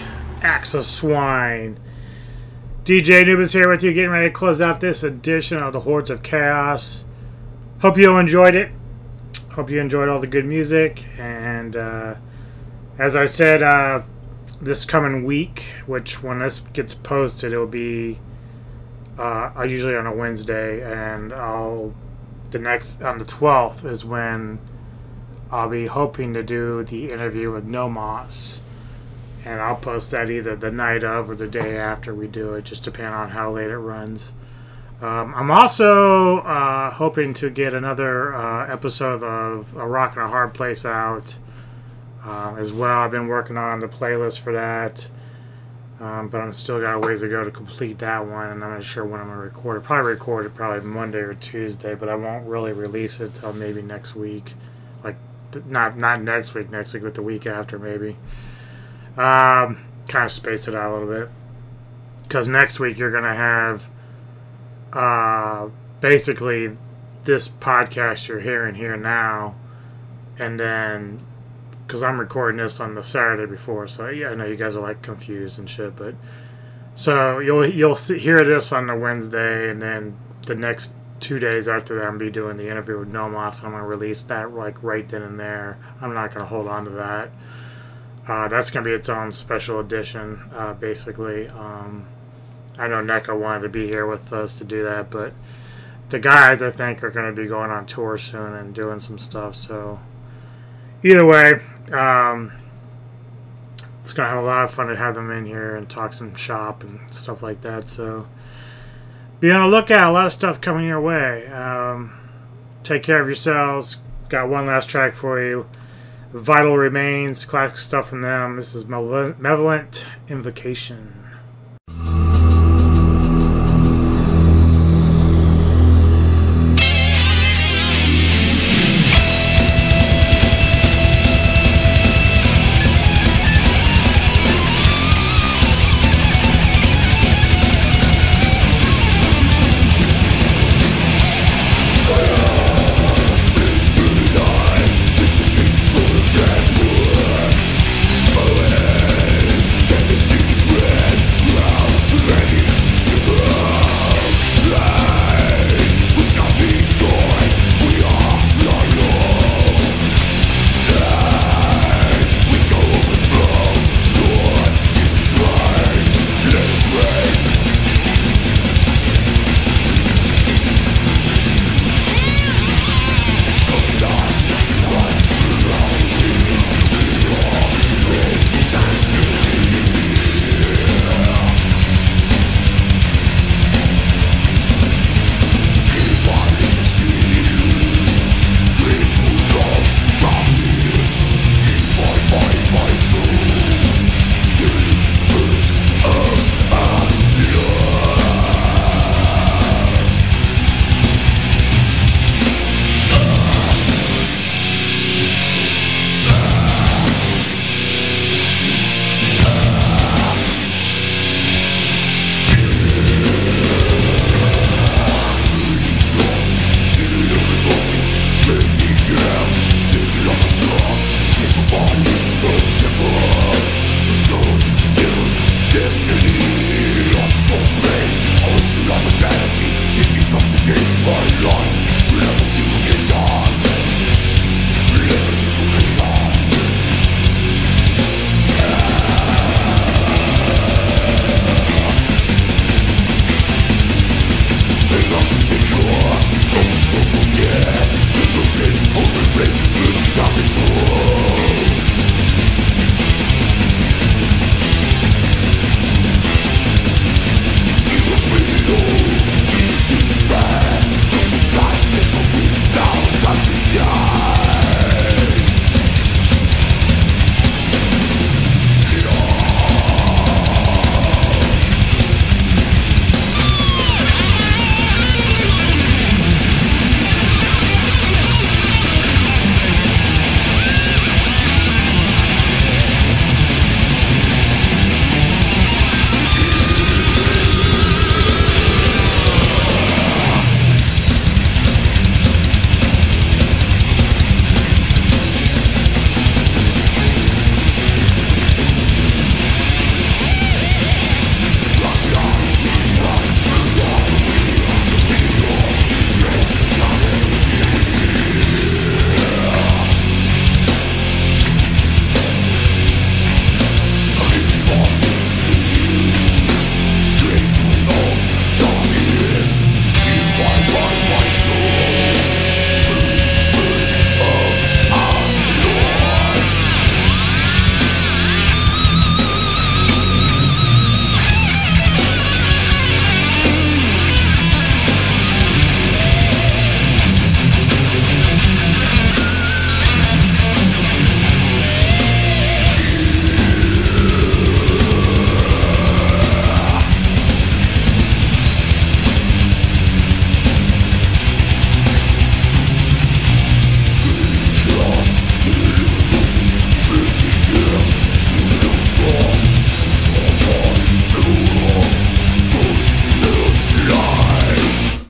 Axe of Swine. DJ Anubis here with you, getting ready to close out this edition of the Hordes of Chaos. Hope you all enjoyed it. Hope you enjoyed all the good music. And uh, as I said, uh, this coming week, which when this gets posted, it'll be uh, usually on a Wednesday, and I'll the next on the twelfth is when I'll be hoping to do the interview with Nomos, and I'll post that either the night of or the day after we do it, just depending on how late it runs. Um, I'm also uh, hoping to get another uh, episode of A Rock in a Hard Place out uh, as well. I've been working on the playlist for that, um, but I'm still got a ways to go to complete that one, and I'm not sure when I'm gonna record it. Probably record it probably Monday or Tuesday, but I won't really release it till maybe next week, like not not next week, next week, but the week after maybe. Um, kind of space it out a little bit because next week you're gonna have uh, basically this podcast you're hearing here now, and then because I'm recording this on the Saturday before, so yeah, I know you guys are like confused and shit, but so you'll you'll see, hear this on the Wednesday, and then the next two days after that, I'm be doing the interview with Nomos. I'm gonna release that like right then and there. I'm not gonna hold on to that. Uh, that's gonna be its own special edition, uh, basically. Um, I know Neko wanted to be here with us to do that, but the guys I think are going to be going on tour soon and doing some stuff. So either way, um, it's going to have a lot of fun to have them in here and talk some shop and stuff like that. So be on the lookout. A lot of stuff coming your way. Um, take care of yourselves. Got one last track for you. Vital Remains, classic stuff from them. This is Malevolent Invocation.